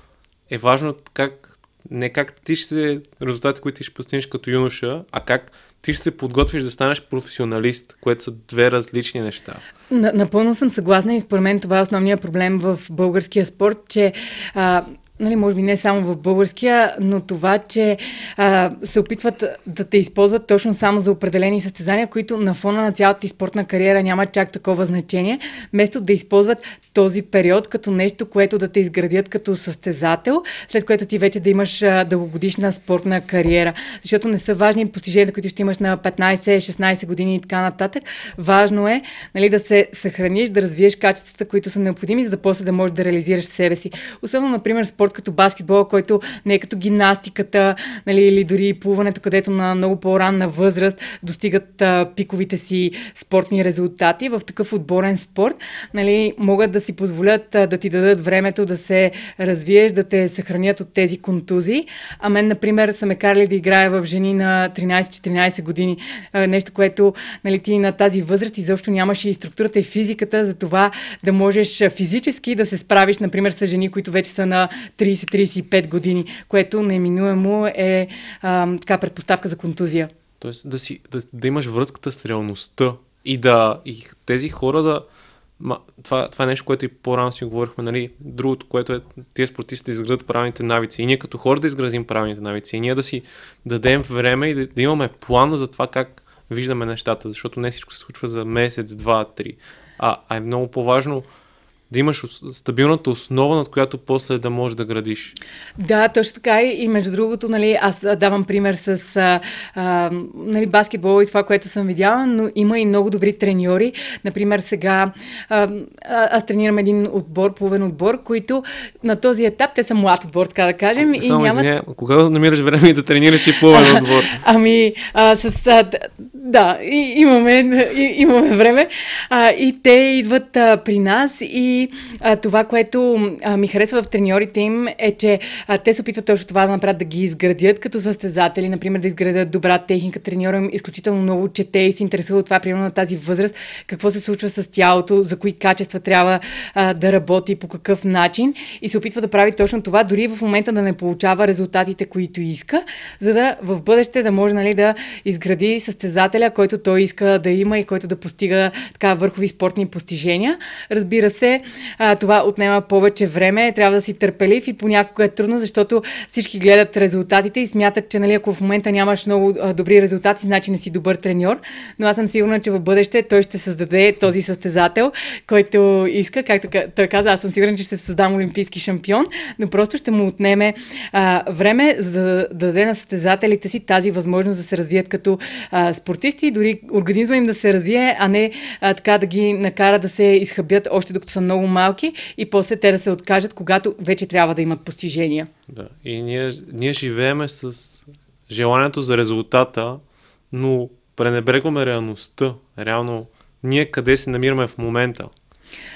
е важно как, не как ти ще се, резултати, които ти ще постигнеш като юноша, а как ти ще се подготвиш да станеш професионалист, което са две различни неща. Напълно съм съгласна и според мен това е основният проблем в българския спорт, че а, нали, може би не само в българския, но това, че а, се опитват да те използват точно само за определени състезания, които на фона на цялата ти спортна кариера нямат чак такова значение, вместо да използват този период като нещо, което да те изградят като състезател, след което ти вече да имаш а, дългогодишна спортна кариера. Защото не са важни постиженията, които ще имаш на 15-16 години и така нататък. Важно е нали, да се съхраниш, да развиеш качествата, които са необходими, за да после да можеш да реализираш себе си. Особено, например, спорт като баскетбол, който не е като гимнастиката нали, или дори плуването, където на много по-ранна възраст достигат а, пиковите си спортни резултати. В такъв отборен спорт нали, могат да си позволят а, да ти дадат времето да се развиеш, да те съхранят от тези контузии. А мен, например, са ме карали да играя в жени на 13-14 години. А, нещо, което нали, ти на тази възраст изобщо нямаше и структурата и физиката за това да можеш физически да се справиш, например, с жени, които вече са на 30-35 години, което неминуемо е а, така предпоставка за контузия. Тоест да, си, да, да имаш връзката с реалността и да и тези хора да... Ма, това, това е нещо, което и по-рано си говорихме, нали? Другото, което е тези спортисти да изградат правилните навици. И ние като хора да изградим правилните навици. И ние да си дадем време и да, да имаме план за това как виждаме нещата, защото не всичко се случва за месец, два, три. А, а е много по-важно да имаш стабилната основа, над която после да можеш да градиш. Да, точно така и между другото, нали, аз давам пример с а, а, нали, баскетбол и това, което съм видяла, но има и много добри треньори. Например, сега а, аз тренирам един отбор, половен отбор, които на този етап, те са млад отбор, така да кажем. Само и нямат... извиня, кога намираш време да тренираш и половен [laughs] отбор? Ами, а, с, а, Да, и, имаме, и, имаме време. А, и те идват а, при нас и а, това, което а, ми харесва в треньорите им е, че а, те се опитват точно това да направят, да ги изградят като състезатели, например да изградят добра техника. Треньора им изключително много чете и се интересува от това, примерно на тази възраст, какво се случва с тялото, за кои качества трябва а, да работи, по какъв начин и се опитва да прави точно това, дори в момента да не получава резултатите, които иска, за да в бъдеще да може нали, да изгради състезателя, който той иска да има и който да постига така върхови спортни постижения. Разбира се, а, това отнема повече време, трябва да си търпелив и понякога е трудно, защото всички гледат резултатите и смятат, че нали, ако в момента нямаш много добри резултати, значи не си добър треньор. Но аз съм сигурна, че в бъдеще той ще създаде този състезател, който иска. Както той каза, аз съм сигурна, че ще създам олимпийски шампион, но просто ще му отнеме а, време, за да, да даде на състезателите си тази възможност да се развият като а, спортисти и дори организма им да се развие, а не а, така да ги накара да се изхъбят още докато са много малки и после те да се откажат, когато вече трябва да имат постижения. Да, и ние, ние живееме с желанието за резултата, но пренебрегваме реалността. Реално, ние къде се намираме в момента.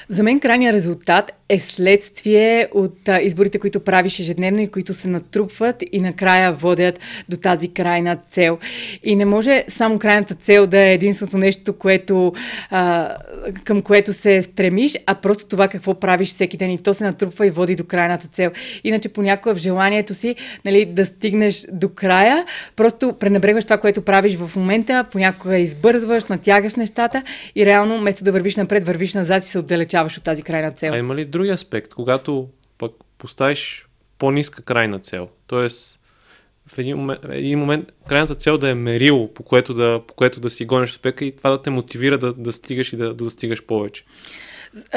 За мен крайният резултат е следствие от а, изборите, които правиш ежедневно и които се натрупват и накрая водят до тази крайна цел. И не може само крайната цел да е единственото нещо, което, а, към което се стремиш, а просто това какво правиш всеки ден и то се натрупва и води до крайната цел. Иначе понякога в желанието си нали, да стигнеш до края, просто пренебрегваш това, което правиш в момента, понякога избързваш, натягаш нещата и реално, вместо да вървиш напред, вървиш назад и се отдалечаваш от тази крайна цел. А има ли други аспект, когато пък поставиш по-ниска крайна цел, т.е. в един момент, един момент крайната цел да е мерило, по което да, по което да си гониш успеха и това да те мотивира да, да стигаш и да, да достигаш повече.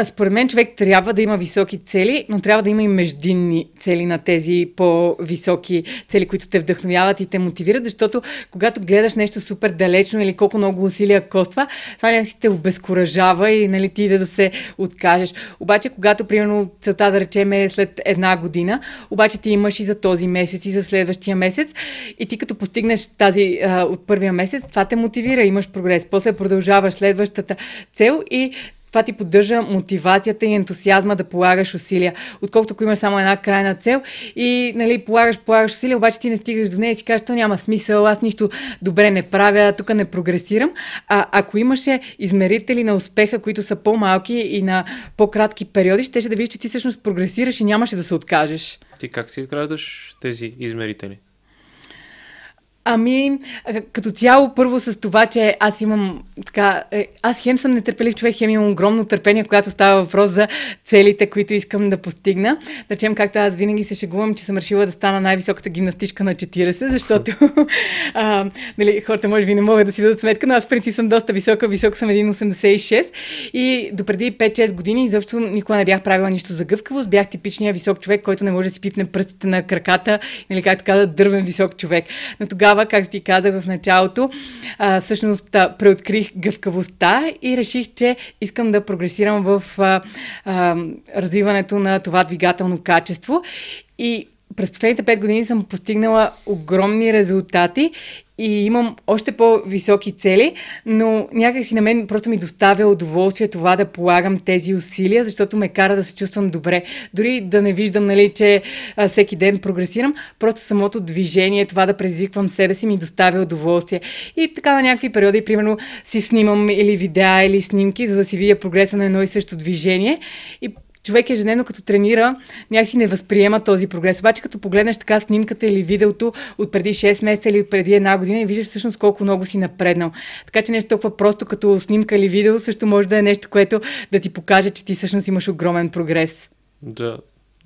Според мен човек трябва да има високи цели, но трябва да има и междинни цели на тези по-високи цели, които те вдъхновяват и те мотивират, защото когато гледаш нещо супер далечно или колко много усилия коства, това някак си те обезкуражава и нали, ти да, да се откажеш. Обаче, когато, примерно, целта да речем е след една година, обаче ти имаш и за този месец и за следващия месец и ти като постигнеш тази а, от първия месец, това те мотивира, имаш прогрес. После продължаваш следващата цел и това ти поддържа мотивацията и ентусиазма да полагаш усилия, отколкото ако имаш само една крайна цел и нали, полагаш, полагаш усилия, обаче ти не стигаш до нея и си кажеш, то няма смисъл, аз нищо добре не правя, тук не прогресирам. А ако имаше измерители на успеха, които са по-малки и на по-кратки периоди, ще да видиш, че ти всъщност прогресираш и нямаше да се откажеш. Ти как си изграждаш тези измерители? Ами, като цяло, първо с това, че аз имам така. Е, аз хем съм нетърпелив човек, хем имам огромно търпение, когато става въпрос за целите, които искам да постигна. Да както аз винаги се шегувам, че съм решила да стана най-високата гимнастичка на 40, защото [laughs] а, нали, хората може би не могат да си дадат сметка, но аз в принцип съм доста висока, висока съм 1,86 и допреди 5-6 години изобщо никога не бях правила нищо за гъвкавост. Бях типичният висок човек, който не може да си пипне пръстите на краката, нали, както каза, дървен висок човек. Но тогава тогава, както ти казах в началото, а, всъщност а, преоткрих гъвкавостта и реших, че искам да прогресирам в а, а, развиването на това двигателно качество. И през последните 5 години съм постигнала огромни резултати и имам още по-високи цели, но някак си на мен просто ми доставя удоволствие това да полагам тези усилия, защото ме кара да се чувствам добре. Дори да не виждам, нали, че а, всеки ден прогресирам, просто самото движение, това да предизвиквам себе си ми доставя удоволствие. И така на някакви периоди, примерно, си снимам или видеа, или снимки, за да си видя прогреса на едно и също движение. И човек ежедневно като тренира, някакси не възприема този прогрес. Обаче като погледнеш така снимката или видеото от преди 6 месеца или от преди една година и виждаш всъщност колко много си напреднал. Така че нещо толкова просто като снимка или видео също може да е нещо, което да ти покаже, че ти всъщност имаш огромен прогрес. Да,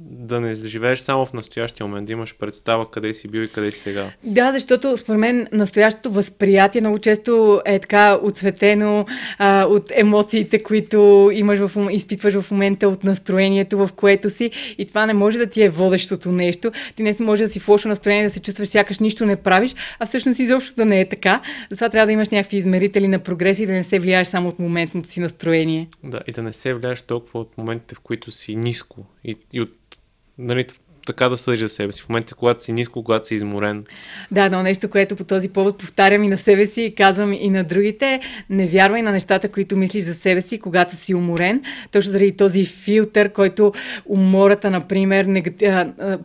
да не живееш само в настоящия момент, да имаш представа къде си бил и къде си сега. Да, защото според мен настоящото възприятие много често е така отсветено а, от емоциите, които имаш в, изпитваш в момента, от настроението, в което си. И това не може да ти е водещото нещо. Ти не може да си в лошо настроение, да се чувстваш сякаш нищо не правиш, а всъщност изобщо да не е така. Затова трябва да имаш някакви измерители на прогрес и да не се влияеш само от моментното си настроение. Да, и да не се влияеш толкова от моментите, в които си ниско и, и от нали, така да съдиш за себе си. В момента, когато си ниско, когато си изморен. Да, но нещо, което по този повод повтарям и на себе си и казвам и на другите, не вярвай на нещата, които мислиш за себе си, когато си уморен. Точно заради този филтър, който умората, например, негати...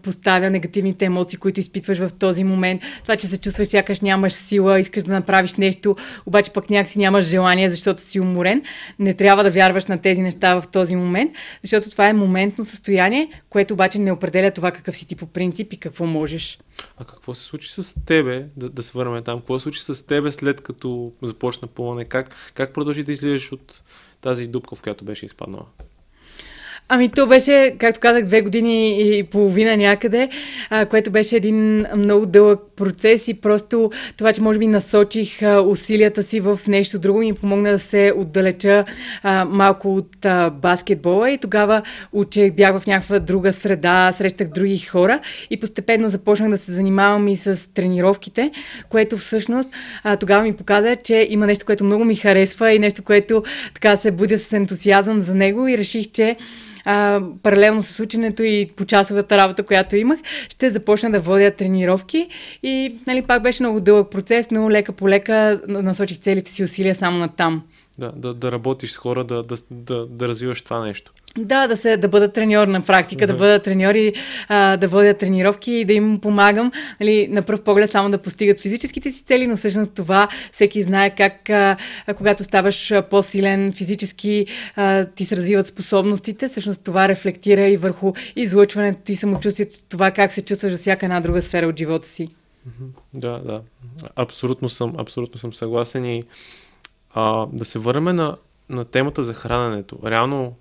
поставя негативните емоции, които изпитваш в този момент. Това, че се чувстваш сякаш нямаш сила, искаш да направиш нещо, обаче пък някакси нямаш желание, защото си уморен. Не трябва да вярваш на тези неща в този момент, защото това е моментно състояние, което обаче не определя това какъв си ти по принцип и какво можеш. А какво се случи с тебе, да, да се върнем там, какво се случи с тебе след като започна плуване? Как, как продължи да излизаш от тази дупка, в която беше изпаднала? Ами то беше, както казах, две години и половина някъде, а, което беше един много дълъг процес и просто това, че може би насочих а, усилията си в нещо друго, ми помогна да се отдалеча а, малко от а, баскетбола. И тогава учех, бях в някаква друга среда, срещах други хора и постепенно започнах да се занимавам и с тренировките, което всъщност а, тогава ми показа, че има нещо, което много ми харесва и нещо, което така се будя с ентусиазъм за него и реших, че паралелно с ученето и почасовата работа, която имах, ще започна да водя тренировки и нали, пак беше много дълъг процес, но лека по лека насочих целите си усилия само на там. Да, да, да работиш с хора, да, да, да, да развиваш това нещо. Да, да, се, да бъда треньор на практика, uh-huh. да бъда треньори, а, да водя тренировки и да им помагам. Нали, на пръв поглед само да постигат физическите си цели, но всъщност това всеки знае как, а, когато ставаш по-силен физически, а, ти се развиват способностите. Всъщност това рефлектира и върху излъчването и самочувствието, това как се чувстваш за всяка една друга сфера от живота си. Да, да. Абсолютно съм, абсолютно съм съгласен и а, да се върнем на, на темата за храненето. Реално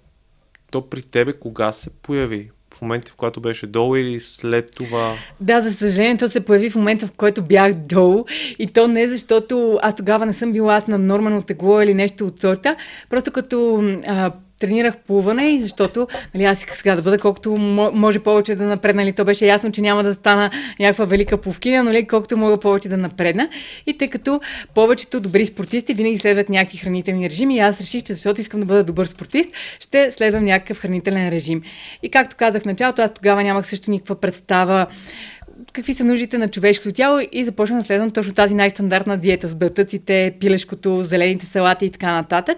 то при тебе кога се появи? В момента, в който беше долу или след това? Да, за съжаление, то се появи в момента, в който бях долу. И то не защото аз тогава не съм била аз на нормално тегло или нещо от сорта. Просто като а, тренирах плуване защото нали, аз исках сега да бъда колкото може повече да напредна. Нали, то беше ясно, че няма да стана някаква велика пловкиня, но нали, колкото мога повече да напредна. И тъй като повечето добри спортисти винаги следват някакви хранителни режими, и аз реших, че защото искам да бъда добър спортист, ще следвам някакъв хранителен режим. И както казах в началото, аз тогава нямах също никаква представа какви са нуждите на човешкото тяло и започна да следвам точно тази най-стандартна диета с белтъците, пилешкото, зелените салати и така нататък.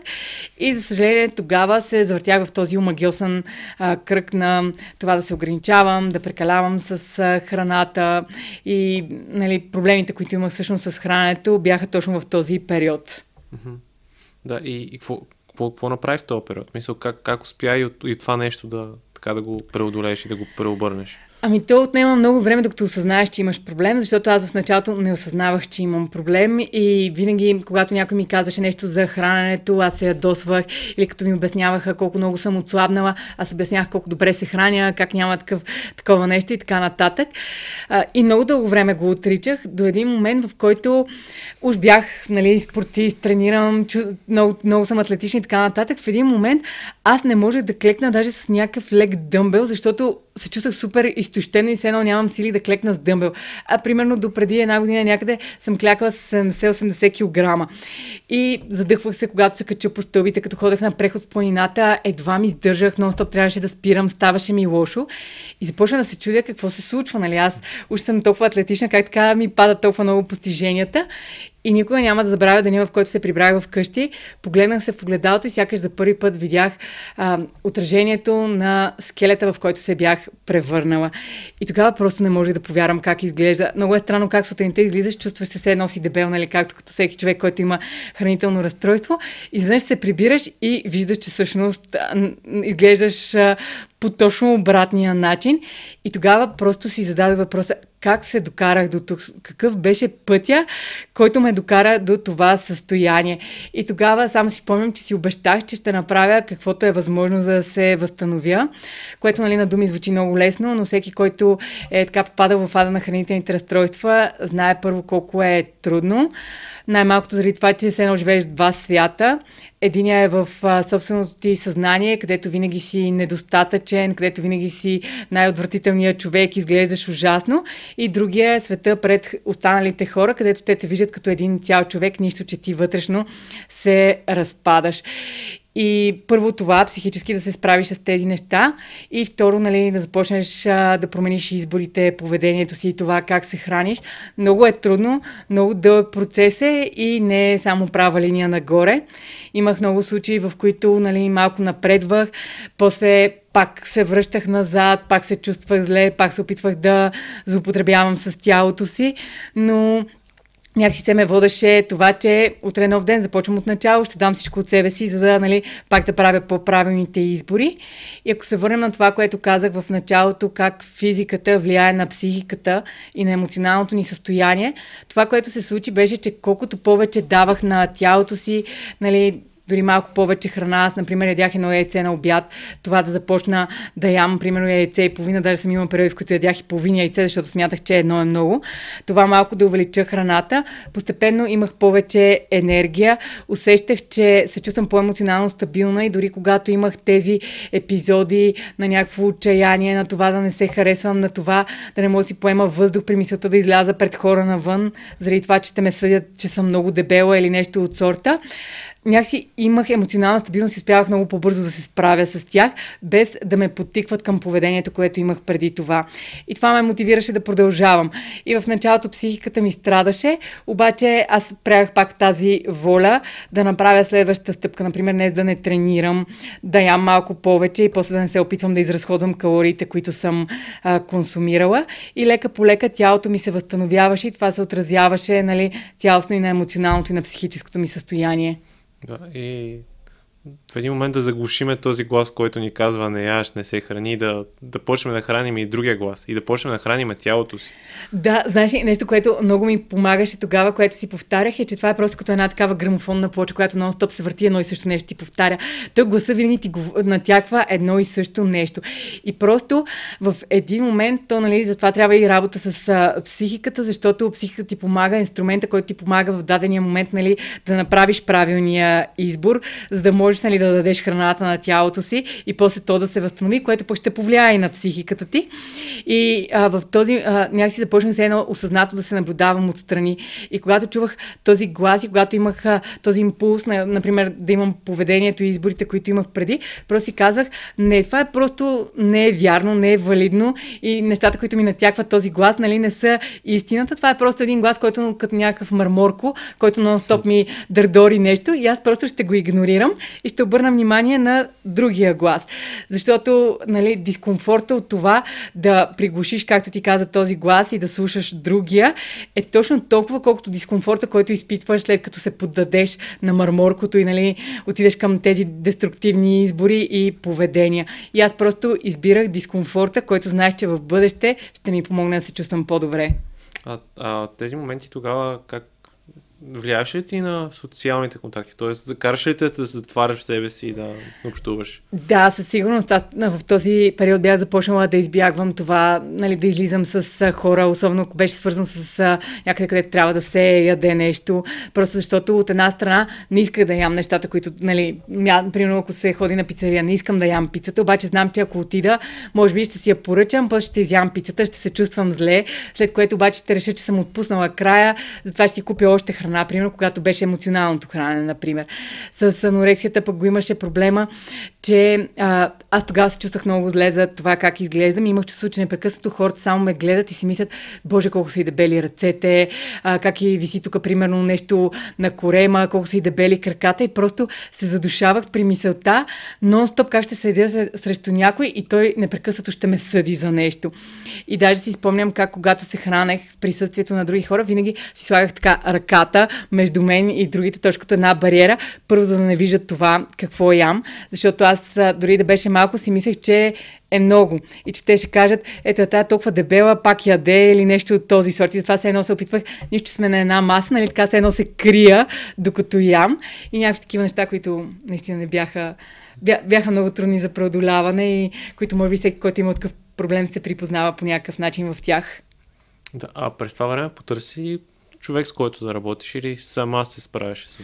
И за съжаление тогава се завъртях в този омагиосен кръг на това да се ограничавам, да прекалявам с а, храната и нали, проблемите, които имах всъщност с храненето, бяха точно в този период. Да, и, и какво, какво, какво направи в този период? Мисля, как, как успя и, от, и това нещо да, така да го преодолееш и да го преобърнеш? Ами то отнема много време, докато осъзнаеш, че имаш проблем, защото аз в началото не осъзнавах, че имам проблем и винаги, когато някой ми казваше нещо за храненето, аз се ядосвах или като ми обясняваха колко много съм отслабнала, аз обяснявах колко добре се храня, как няма такъв, такова нещо и така нататък. А, и много дълго време го отричах до един момент, в който уж бях нали, спортист, тренирам, чу, много, много съм атлетична и така нататък. В един момент аз не можех да клекна даже с някакъв лек дъмбел, защото се чувствах супер изтощено и все едно нямам сили да клекна с дъмбел. А примерно до преди една година някъде съм клякала с 70-80 кг. И задъхвах се, когато се кача по стълбите, като ходех на преход в планината, едва ми издържах, но стоп трябваше да спирам, ставаше ми лошо. И започна да се чудя какво се случва. Нали? Аз уж съм толкова атлетична, как така ми падат толкова много постиженията. И никога няма да забравя деня, в който се прибрах вкъщи. Погледнах се в огледалото и сякаш за първи път видях а, отражението на скелета, в който се бях превърнала. И тогава просто не можех да повярвам как изглежда. Много е странно как сутринта излизаш, чувстваш се все едно си дебел, нали, както като всеки човек, който има хранително разстройство. Изведнъж се прибираш и виждаш, че всъщност изглеждаш по точно обратния начин. И тогава просто си зададох въпроса как се докарах до тук, какъв беше пътя, който ме докара до това състояние. И тогава само си спомням, че си обещах, че ще направя каквото е възможно за да се възстановя, което нали, на думи звучи много лесно, но всеки, който е така попадал в ада на хранителните разстройства, знае първо колко е трудно. Най-малкото заради това, че се едно живееш два свята Единия е в собственото ти съзнание, където винаги си недостатъчен, където винаги си най-отвратителният човек, изглеждаш ужасно. И другия е света пред останалите хора, където те те виждат като един цял човек, нищо, че ти вътрешно се разпадаш. И първо това, психически да се справиш с тези неща. И второ, нали, да започнеш а, да промениш изборите, поведението си и това как се храниш. Много е трудно, много дълъг процес е и не е само права линия нагоре. Имах много случаи, в които нали, малко напредвах, после пак се връщах назад, пак се чувствах зле, пак се опитвах да злоупотребявам с тялото си, но някакси се ме водеше това, че утре нов ден започвам от начало, ще дам всичко от себе си, за да нали, пак да правя по-правилните избори. И ако се върнем на това, което казах в началото, как физиката влияе на психиката и на емоционалното ни състояние, това, което се случи, беше, че колкото повече давах на тялото си, нали, дори малко повече храна. Аз, например, ядях едно яйце на обяд, това да започна да ям, примерно, яйце и половина, даже съм имала периоди, в които ядях и половина яйце, защото смятах, че едно е много. Това малко да увелича храната. Постепенно имах повече енергия, усещах, че се чувствам по-емоционално стабилна и дори когато имах тези епизоди на някакво отчаяние, на това да не се харесвам, на това да не мога да си поема въздух при мисълта да изляза пред хора навън, заради това, че те ме съдят, че съм много дебела или нещо от сорта някакси имах емоционална стабилност и успявах много по-бързо да се справя с тях, без да ме потикват към поведението, което имах преди това. И това ме мотивираше да продължавам. И в началото психиката ми страдаше, обаче аз правях пак тази воля да направя следващата стъпка. Например, днес да не тренирам, да ям малко повече и после да не се опитвам да изразходвам калориите, които съм а, консумирала. И лека по лека тялото ми се възстановяваше и това се отразяваше нали, цялостно и на емоционалното и на психическото ми състояние. Да, и в един момент да заглушиме този глас, който ни казва не яш, не се храни, да, да почнем да храним и другия глас и да почнем да храним тялото си. Да, знаеш ли, нещо, което много ми помагаше тогава, което си повтарях е, че това е просто като една такава грамофонна плоча, която нон-стоп се върти едно и също нещо ти повтаря. Той гласа винаги ти натяква едно и също нещо. И просто в един момент, то нали, затова трябва и работа с а, психиката, защото психиката ти помага, инструмента, който ти помага в дадения момент нали, да направиш правилния избор, за да можеш нали, да дадеш храната на тялото си и после то да се възстанови, което пък ще повлияе и на психиката ти. И а, в този а, някакси започнах се едно осъзнато да се наблюдавам отстрани. И когато чувах този глас и когато имах а, този импулс, на, например, да имам поведението и изборите, които имах преди, просто си казвах, не, това е просто не е вярно, не е валидно и нещата, които ми натякват този глас, нали, не са истината. Това е просто един глас, който като някакъв марморко, който нон-стоп ми дърдори нещо и аз просто ще го игнорирам и ще обърна внимание на другия глас. Защото нали, дискомфорта от това да приглушиш, както ти каза, този глас и да слушаш другия, е точно толкова, колкото дискомфорта, който изпитваш след като се поддадеш на марморкото и нали, отидеш към тези деструктивни избори и поведения. И аз просто избирах дискомфорта, който знаех, че в бъдеще ще ми помогне да се чувствам по-добре. А, а тези моменти тогава как влияеш ли ти на социалните контакти? Тоест, закараш ли те да затваряш себе си и да общуваш? Да, със сигурност. В този период бях започнала да избягвам това, нали, да излизам с хора, особено ако беше свързано с някъде, където трябва да се яде нещо. Просто защото от една страна не исках да ям нещата, които, нали, ня, примерно ако се ходи на пицария, не искам да ям пицата, обаче знам, че ако отида, може би ще си я поръчам, после ще изям пицата, ще се чувствам зле, след което обаче ще реша, че съм отпуснала края, затова ще си купя още храна храна, примерно, когато беше емоционалното хранене, например. С анорексията пък го имаше проблема, че а, аз тогава се чувствах много зле за това как изглеждам и имах чувство, че непрекъснато хората само ме гледат и си мислят, боже, колко са и дебели ръцете, а, как и виси тук, примерно, нещо на корема, колко са и дебели краката и просто се задушавах при мисълта, нон-стоп как ще седя срещу някой и той непрекъснато ще ме съди за нещо. И даже си спомням как когато се хранех в присъствието на други хора, винаги си слагах така ръката между мен и другите точки от една бариера, първо за да не виждат това какво ям, защото аз дори да беше малко си мислех, че е много. И че те ще кажат, ето е толкова дебела, пак яде или нещо от този сорт. И това се едно се опитвах, нищо, сме на една маса, нали така се едно се крия, докато ям. И някакви такива неща, които наистина не бяха, бяха много трудни за преодоляване и които може би всеки, който има такъв проблем, се припознава по някакъв начин в тях. Да, а през това време потърси човек, с който да работиш или сама се справяш с...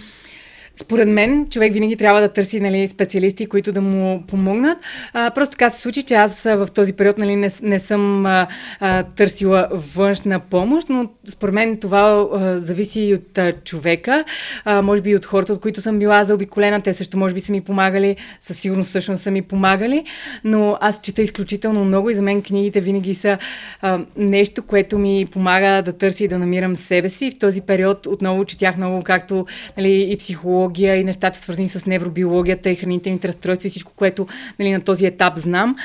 според мен, човек винаги трябва да търси нали, специалисти, които да му помогнат. А, просто така се случи, че аз в този период нали, не, не съм а, а, търсила външна помощ, но според мен това а, зависи и от а, човека, а, може би и от хората, от които съм била заобиколена. Те също може би са ми помагали, със сигурност всъщност са ми помагали, но аз чета изключително много и за мен книгите винаги са а, нещо, което ми помага да търся и да намирам себе си. В този период отново четях много, както нали, и психология, и нещата свързани с невробиологията, и хранителните разстройства, и всичко, което нали, на този етап знам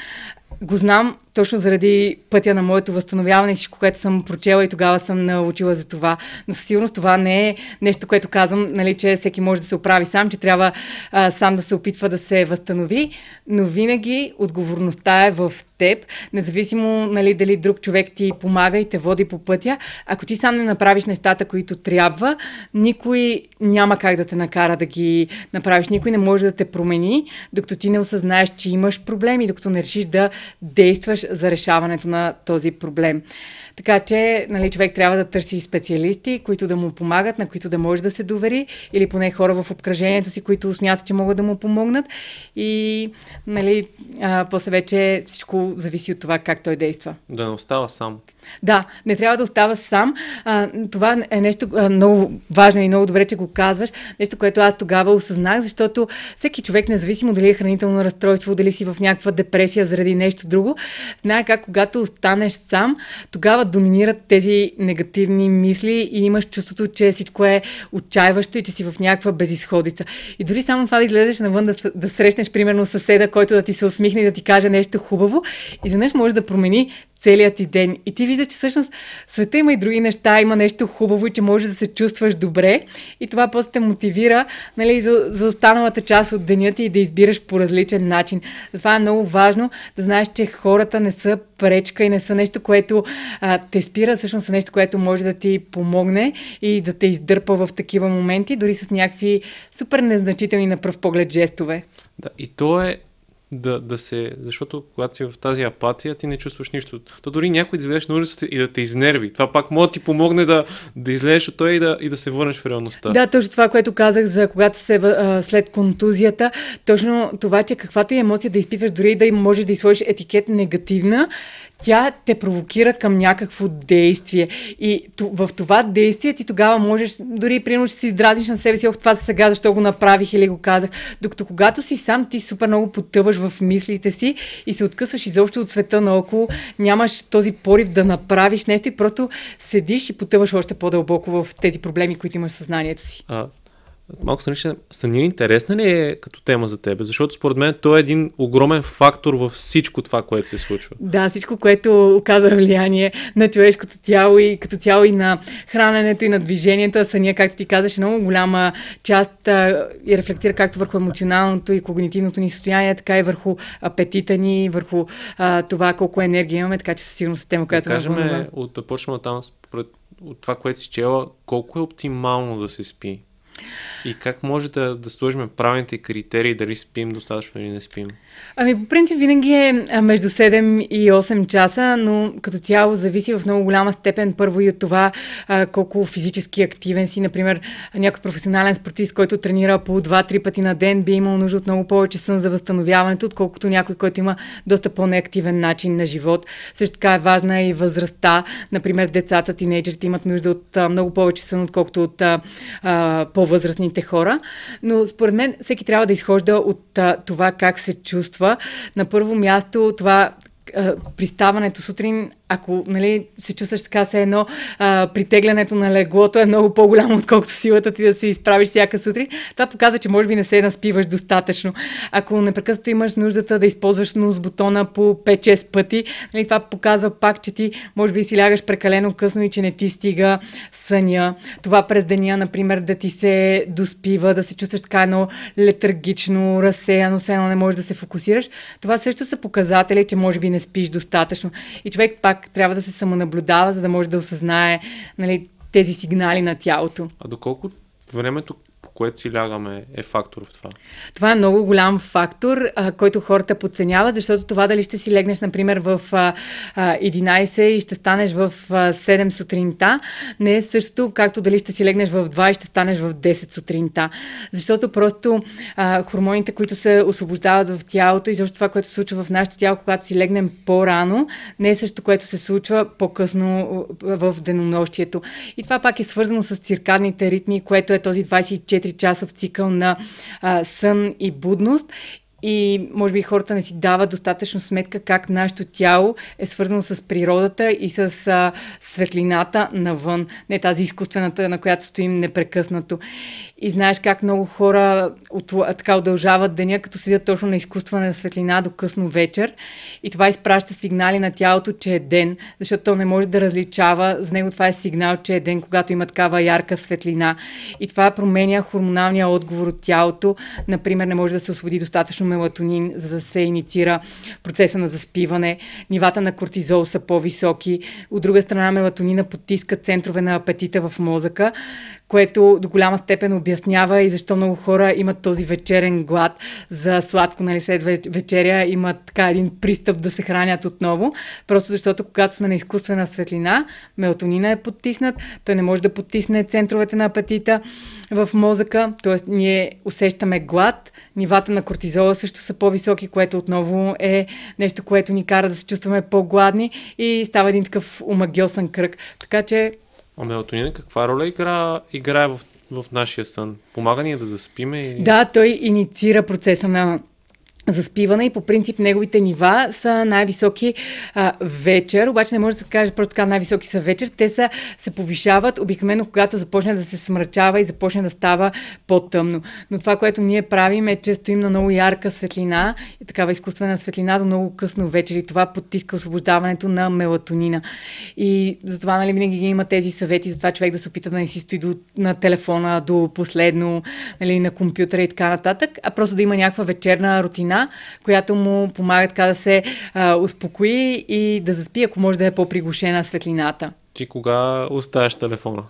го знам точно заради пътя на моето възстановяване и всичко, което съм прочела и тогава съм научила за това. Но със сигурност това не е нещо, което казвам, нали, че всеки може да се оправи сам, че трябва а, сам да се опитва да се възстанови, но винаги отговорността е в теб, независимо нали, дали друг човек ти помага и те води по пътя. Ако ти сам не направиш нещата, които трябва, никой няма как да те накара да ги направиш. Никой не може да те промени, докато ти не осъзнаеш, че имаш проблеми, докато не решиш да действаш за решаването на този проблем. Така че нали, човек трябва да търси специалисти, които да му помагат, на които да може да се довери, или поне хора в обкръжението си, които смятат, че могат да му помогнат. И нали, а, после вече всичко зависи от това как той действа. Да не остава сам. Да, не трябва да остава сам. А, това е нещо а, много важно и много добре, че го казваш. Нещо, което аз тогава осъзнах, защото всеки човек, независимо дали е хранително разстройство, дали си в някаква депресия заради нещо друго, знае как когато останеш сам, тогава доминират тези негативни мисли и имаш чувството, че всичко е отчаиващо и че си в някаква безисходица. И дори само това да излезеш навън, да, да срещнеш примерно съседа, който да ти се усмихне и да ти каже нещо хубаво, изведнъж може да промени целият ти ден. И ти виждаш, че всъщност света има и други неща, има нещо хубаво и че можеш да се чувстваш добре. И това после те мотивира нали, за, за останалата част от деня ти и да избираш по различен начин. Затова е много важно да знаеш, че хората не са пречка и не са нещо, което а, те спира, всъщност са нещо, което може да ти помогне и да те издърпа в такива моменти, дори с някакви супер незначителни на пръв поглед жестове. Да, и то е да, да се... Защото когато си в тази апатия, ти не чувстваш нищо. То дори някой да излезеш на улицата и да те изнерви. Това пак може да ти помогне да, да излезеш от той и да, и да се върнеш в реалността. Да, точно това, което казах за когато се а, след контузията. Точно това, че каквато и емоция да изпитваш, дори да можеш да изложиш етикет негативна, тя те провокира към някакво действие. И в това действие ти тогава можеш, дори примерно ще си издразниш на себе си, ох, това сега, защо го направих или го казах. Докато когато си сам, ти супер много потъваш в мислите си и се откъсваш изобщо от света наоколо, нямаш този порив да направиш нещо и просто седиш и потъваш още по-дълбоко в тези проблеми, които имаш в съзнанието си. А, малко съня, съня интересна ли е като тема за тебе? Защото според мен той е един огромен фактор във всичко това, което се случва. Да, всичко, което оказва влияние на човешкото тяло и като цяло и на храненето и на движението. А съня, както ти казаш, е много голяма част а, и рефлектира както върху емоционалното и когнитивното ни състояние, така и върху апетита ни, върху а, това колко енергия имаме, така че със сигурност е тема, която да кажем, да от да почнем от там, от това, което си чела, колко е оптимално да се спи? И как може да, да сложим правилните критерии, дали спим достатъчно или не спим? Ами, по принцип, винаги е между 7 и 8 часа, но като цяло зависи в много голяма степен първо и от това а, колко физически активен си. Например, някой професионален спортист, който тренира по 2-3 пъти на ден, би имал нужда от много повече сън за възстановяването, отколкото някой, който има доста по-неактивен начин на живот. Също така е важна и възрастта. Например, децата, тинейджерите имат нужда от а, много повече сън, отколкото от а, а, по-възрастните хора. Но според мен всеки трябва да изхожда от а, това как се чувства. На първо място това приставането сутрин ако нали, се чувстваш така се едно, а, притеглянето на леглото е много по-голямо, отколкото силата ти да се изправиш всяка сутрин, това показва, че може би не се наспиваш достатъчно. Ако непрекъснато имаш нуждата да използваш нос бутона по 5-6 пъти, нали, това показва пак, че ти може би си лягаш прекалено късно и че не ти стига съня. Това през деня, например, да ти се доспива, да се чувстваш така едно летаргично, разсеяно, все едно не можеш да се фокусираш. Това също са показатели, че може би не спиш достатъчно. И човек пак пак трябва да се самонаблюдава, за да може да осъзнае нали, тези сигнали на тялото. А доколко времето което си лягаме, е фактор в това? Това е много голям фактор, а, който хората подценяват, защото това дали ще си легнеш, например, в а, а, 11 и ще станеш в а, 7 сутринта, не е същото, както дали ще си легнеш в 2 и ще станеш в 10 сутринта. Защото просто а, хормоните, които се освобождават в тялото и защото това, което се случва в нашето тяло, когато си легнем по-рано, не е също, което се случва по-късно в денонощието. И това пак е свързано с циркадните ритми, което е този 24 часов цикъл на а, сън и будност. И може би хората не си дават достатъчно сметка как нашето тяло е свързано с природата и с а, светлината навън, не тази изкуствената, на която стоим непрекъснато. И знаеш как много хора от, така удължават деня, като седят точно на изкуствена светлина до късно вечер. И това изпраща сигнали на тялото, че е ден, защото то не може да различава. За него това е сигнал, че е ден, когато има такава ярка светлина. И това променя хормоналния отговор от тялото. Например, не може да се освободи достатъчно мелатонин, за да се инициира процеса на заспиване. Нивата на кортизол са по-високи. От друга страна, мелатонина потиска центрове на апетита в мозъка, което до голяма степен обяснява и защо много хора имат този вечерен глад за сладко, нали, след вечеря имат така един пристъп да се хранят отново, просто защото когато сме на изкуствена светлина, мелатонина е подтиснат, той не може да потисне центровете на апетита в мозъка, т.е. ние усещаме глад, нивата на кортизола също са по-високи, което отново е нещо, което ни кара да се чувстваме по-гладни и става един такъв омагиосен кръг. Така че а мелатонина каква роля игра, играе в, в нашия сън? Помага ни да заспиме? Да, той инициира процеса на заспиване и по принцип неговите нива са най-високи а, вечер, обаче не може да се каже просто така най-високи са вечер, те са, се повишават обикновено когато започне да се смрачава и започне да става по-тъмно. Но това, което ние правим е, че стоим на много ярка светлина и такава изкуствена светлина до много късно вечер и това потиска освобождаването на мелатонина. И затова нали, винаги ги има тези съвети за това човек да се опита да не си стои до, на телефона до последно, нали, на компютъра и така нататък, а просто да има някаква вечерна рутина която му помага така да се а, успокои и да заспи, ако може да е по-приглушена светлината. Ти кога оставяш телефона?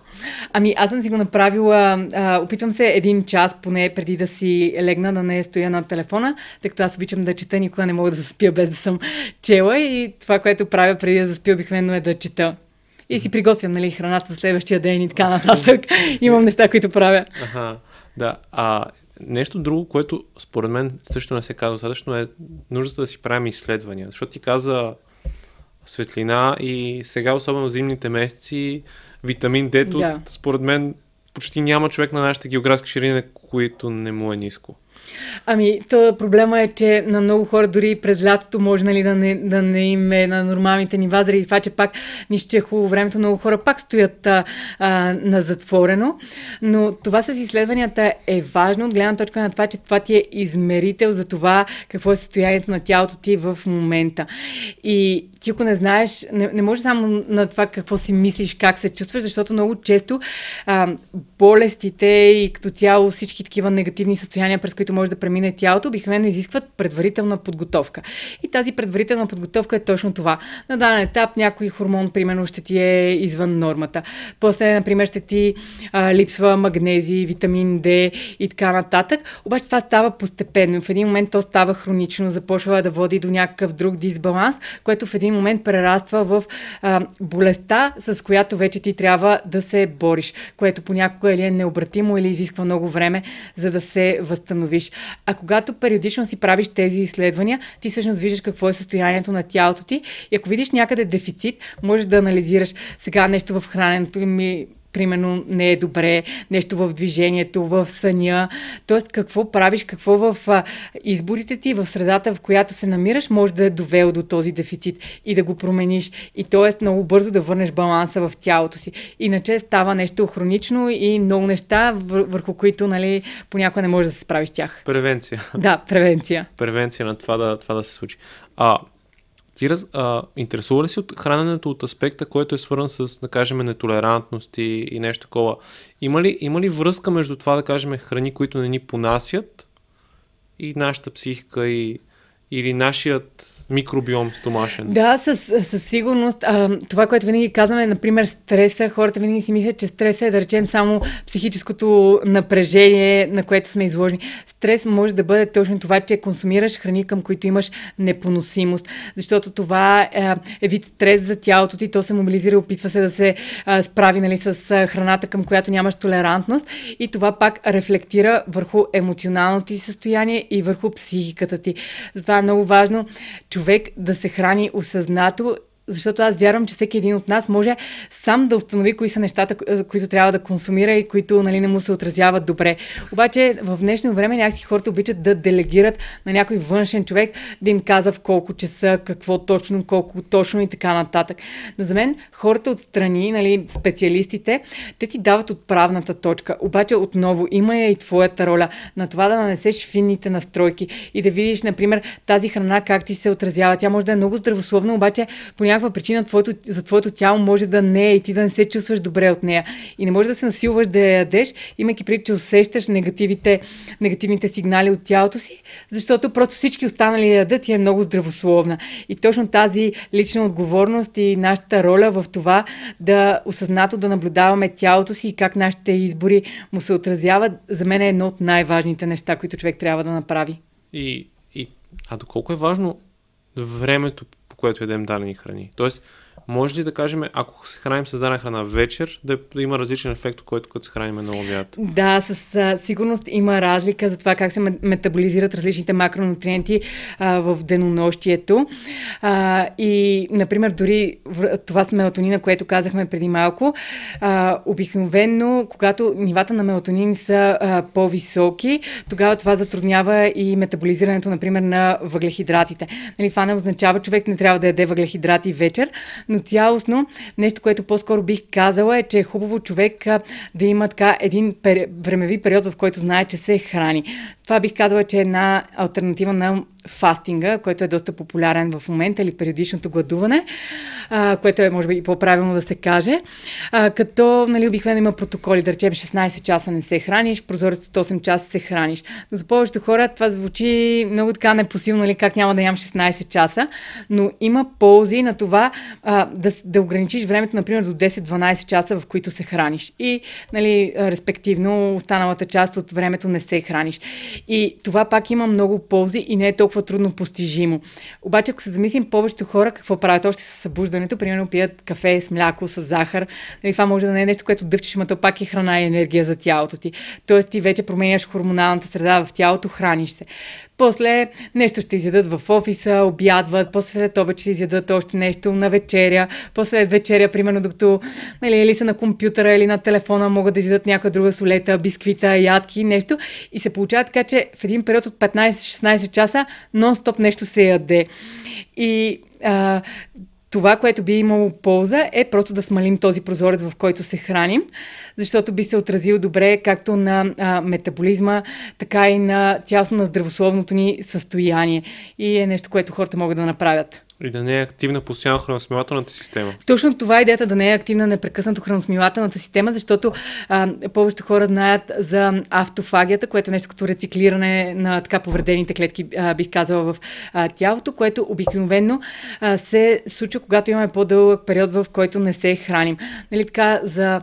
Ами аз съм си го направила, а, опитвам се един час поне преди да си легна да не стоя на телефона, тъй като аз обичам да чета, никога не мога да заспя без да съм чела и това, което правя преди да заспя обикновено е да чета. И си приготвям нали, храната за следващия ден и така нататък. [laughs] Имам неща, които правя. Ага, да. А Нещо друго, което според мен също не се казва достатъчно е нуждата да си правим изследвания. Защото ти каза светлина и сега, особено зимните месеци, витамин D, да. според мен почти няма човек на нашите географски ширини, които не му е ниско. Ами, то проблема е, че на много хора дори през лятото може нали, да, не, да не им е на нормалните нива, заради това, че пак нищо е хубаво времето, много хора пак стоят а, а, на затворено. Но това с изследванията е важно от гледна точка на това, че това ти е измерител за това какво е състоянието на тялото ти в момента. И ти ако не знаеш, не, не може само на това какво си мислиш, как се чувстваш, защото много често а, болестите и като цяло всички такива негативни състояния, през които може да премине тялото, обикновено изискват предварителна подготовка. И тази предварителна подготовка е точно това. На даден етап някой хормон, примерно, ще ти е извън нормата. После, например, ще ти а, липсва магнези, витамин D и така нататък. Обаче това става постепенно. В един момент то става хронично, започва да води до някакъв друг дисбаланс, което в един момент прераства в а, болестта, с която вече ти трябва да се бориш, което понякога или е необратимо или изисква много време, за да се възстановиш. А когато периодично си правиш тези изследвания, ти всъщност виждаш какво е състоянието на тялото ти и ако видиш някъде дефицит, можеш да анализираш сега нещо в храненето ми примерно не е добре, нещо в движението, в съня. Тоест, какво правиш, какво в изборите ти, в средата, в която се намираш, може да е довел до този дефицит и да го промениш. И т.е. много бързо да върнеш баланса в тялото си. Иначе става нещо хронично и много неща, върху които нали, понякога не може да се справиш с тях. Превенция. Да, превенция. Превенция на това да, това да се случи. А, ти раз, а, интересува ли си от храненето от аспекта, който е свързан с, да кажем, нетолерантност и, и нещо такова? Има ли, има ли връзка между това, да кажем, храни, които не ни понасят и нашата психика и, или нашият микробиом стомашен. Да, със, със сигурност. А, това, което винаги казваме, например, стреса, хората винаги си мислят, че стреса е, да речем, само психическото напрежение, на което сме изложени. Стрес може да бъде точно това, че консумираш храни, към които имаш непоносимост, защото това е, е вид стрес за тялото ти, то се мобилизира, опитва се да се а, справи нали, с а, храната, към която нямаш толерантност и това пак рефлектира върху емоционалното ти състояние и върху психиката ти. Затова е много важно човек да се храни осъзнато защото аз вярвам, че всеки един от нас може сам да установи кои са нещата, които трябва да консумира и които нали, не му се отразяват добре. Обаче в днешно време някакси хората обичат да делегират на някой външен човек да им казва в колко часа, какво точно, колко точно и така нататък. Но за мен хората отстрани, нали, специалистите, те ти дават отправната точка. Обаче отново има я и твоята роля на това да нанесеш финните настройки и да видиш, например, тази храна как ти се отразява. Тя може да е много здравословна, обаче понякога някаква причина твоето, за твоето тяло може да не е и ти да не се чувстваш добре от нея. И не може да се насилваш да я ядеш, имайки преди, че усещаш негативите, негативните сигнали от тялото си, защото просто всички останали ядат и е много здравословна. И точно тази лична отговорност и нашата роля в това да осъзнато да наблюдаваме тялото си и как нашите избори му се отразяват, за мен е едно от най-важните неща, които човек трябва да направи. И, и, а доколко е важно времето, което ядем дадени храни. Тоест, може ли да кажем, ако се храним с дадена храна вечер, да, има различен ефект, който като се храним на обяд? Да, със сигурност има разлика за това как се метаболизират различните макронутриенти а, в денонощието. А, и, например, дори това с мелатонина, което казахме преди малко, а, обикновенно, когато нивата на мелатонин са а, по-високи, тогава това затруднява и метаболизирането, например, на въглехидратите. Нали, това не означава, човек не трябва да яде въглехидрати вечер, но но цялостно нещо, което по-скоро бих казала е, че е хубаво човек да има така един пер... времеви период, в който знае, че се храни. Това бих казала, че е една альтернатива на фастинга, който е доста популярен в момента, или периодичното гладуване, а, което е, може би, по-правилно да се каже. А, като, нали, обикновено има протоколи, да речем 16 часа не се храниш, прозорец от 8 часа се храниш. Но за повечето хора това звучи много така непосилно, нали, как няма да ям 16 часа, но има ползи на това а, да, да ограничиш времето, например, до 10-12 часа, в които се храниш. И, нали, респективно, останалата част от времето не се храниш. И това пак има много ползи и не е толкова трудно постижимо. Обаче, ако се замислим повечето хора какво правят още с събуждането, примерно пият кафе с мляко, с захар, нали, това може да не е нещо, което дъвчеш, но то пак е храна и енергия за тялото ти. Тоест ти вече променяш хормоналната среда в тялото, храниш се. После нещо ще изядат в офиса, обядват, после след обед ще изядат още нещо на вечеря, после след вечеря, примерно докато нали, или са на компютъра или на телефона, могат да изядат някоя друга солета, бисквита, ядки, нещо. И се получава така, че в един период от 15-16 часа нон-стоп нещо се яде. И а, това, което би имало полза, е просто да смалим този прозорец, в който се храним, защото би се отразил добре както на а, метаболизма, така и на цялостно на здравословното ни състояние. И е нещо, което хората могат да направят. И да не е активна постоянно храносмилателната система. Точно това е идеята да не е активна непрекъснато храносмилателната система, защото а, повечето хора знаят за автофагията, което е нещо като рециклиране на така повредените клетки, а, бих казала, в а, тялото, което обикновено а, се случва, когато имаме по-дълъг период, в който не се храним. Нали, така, за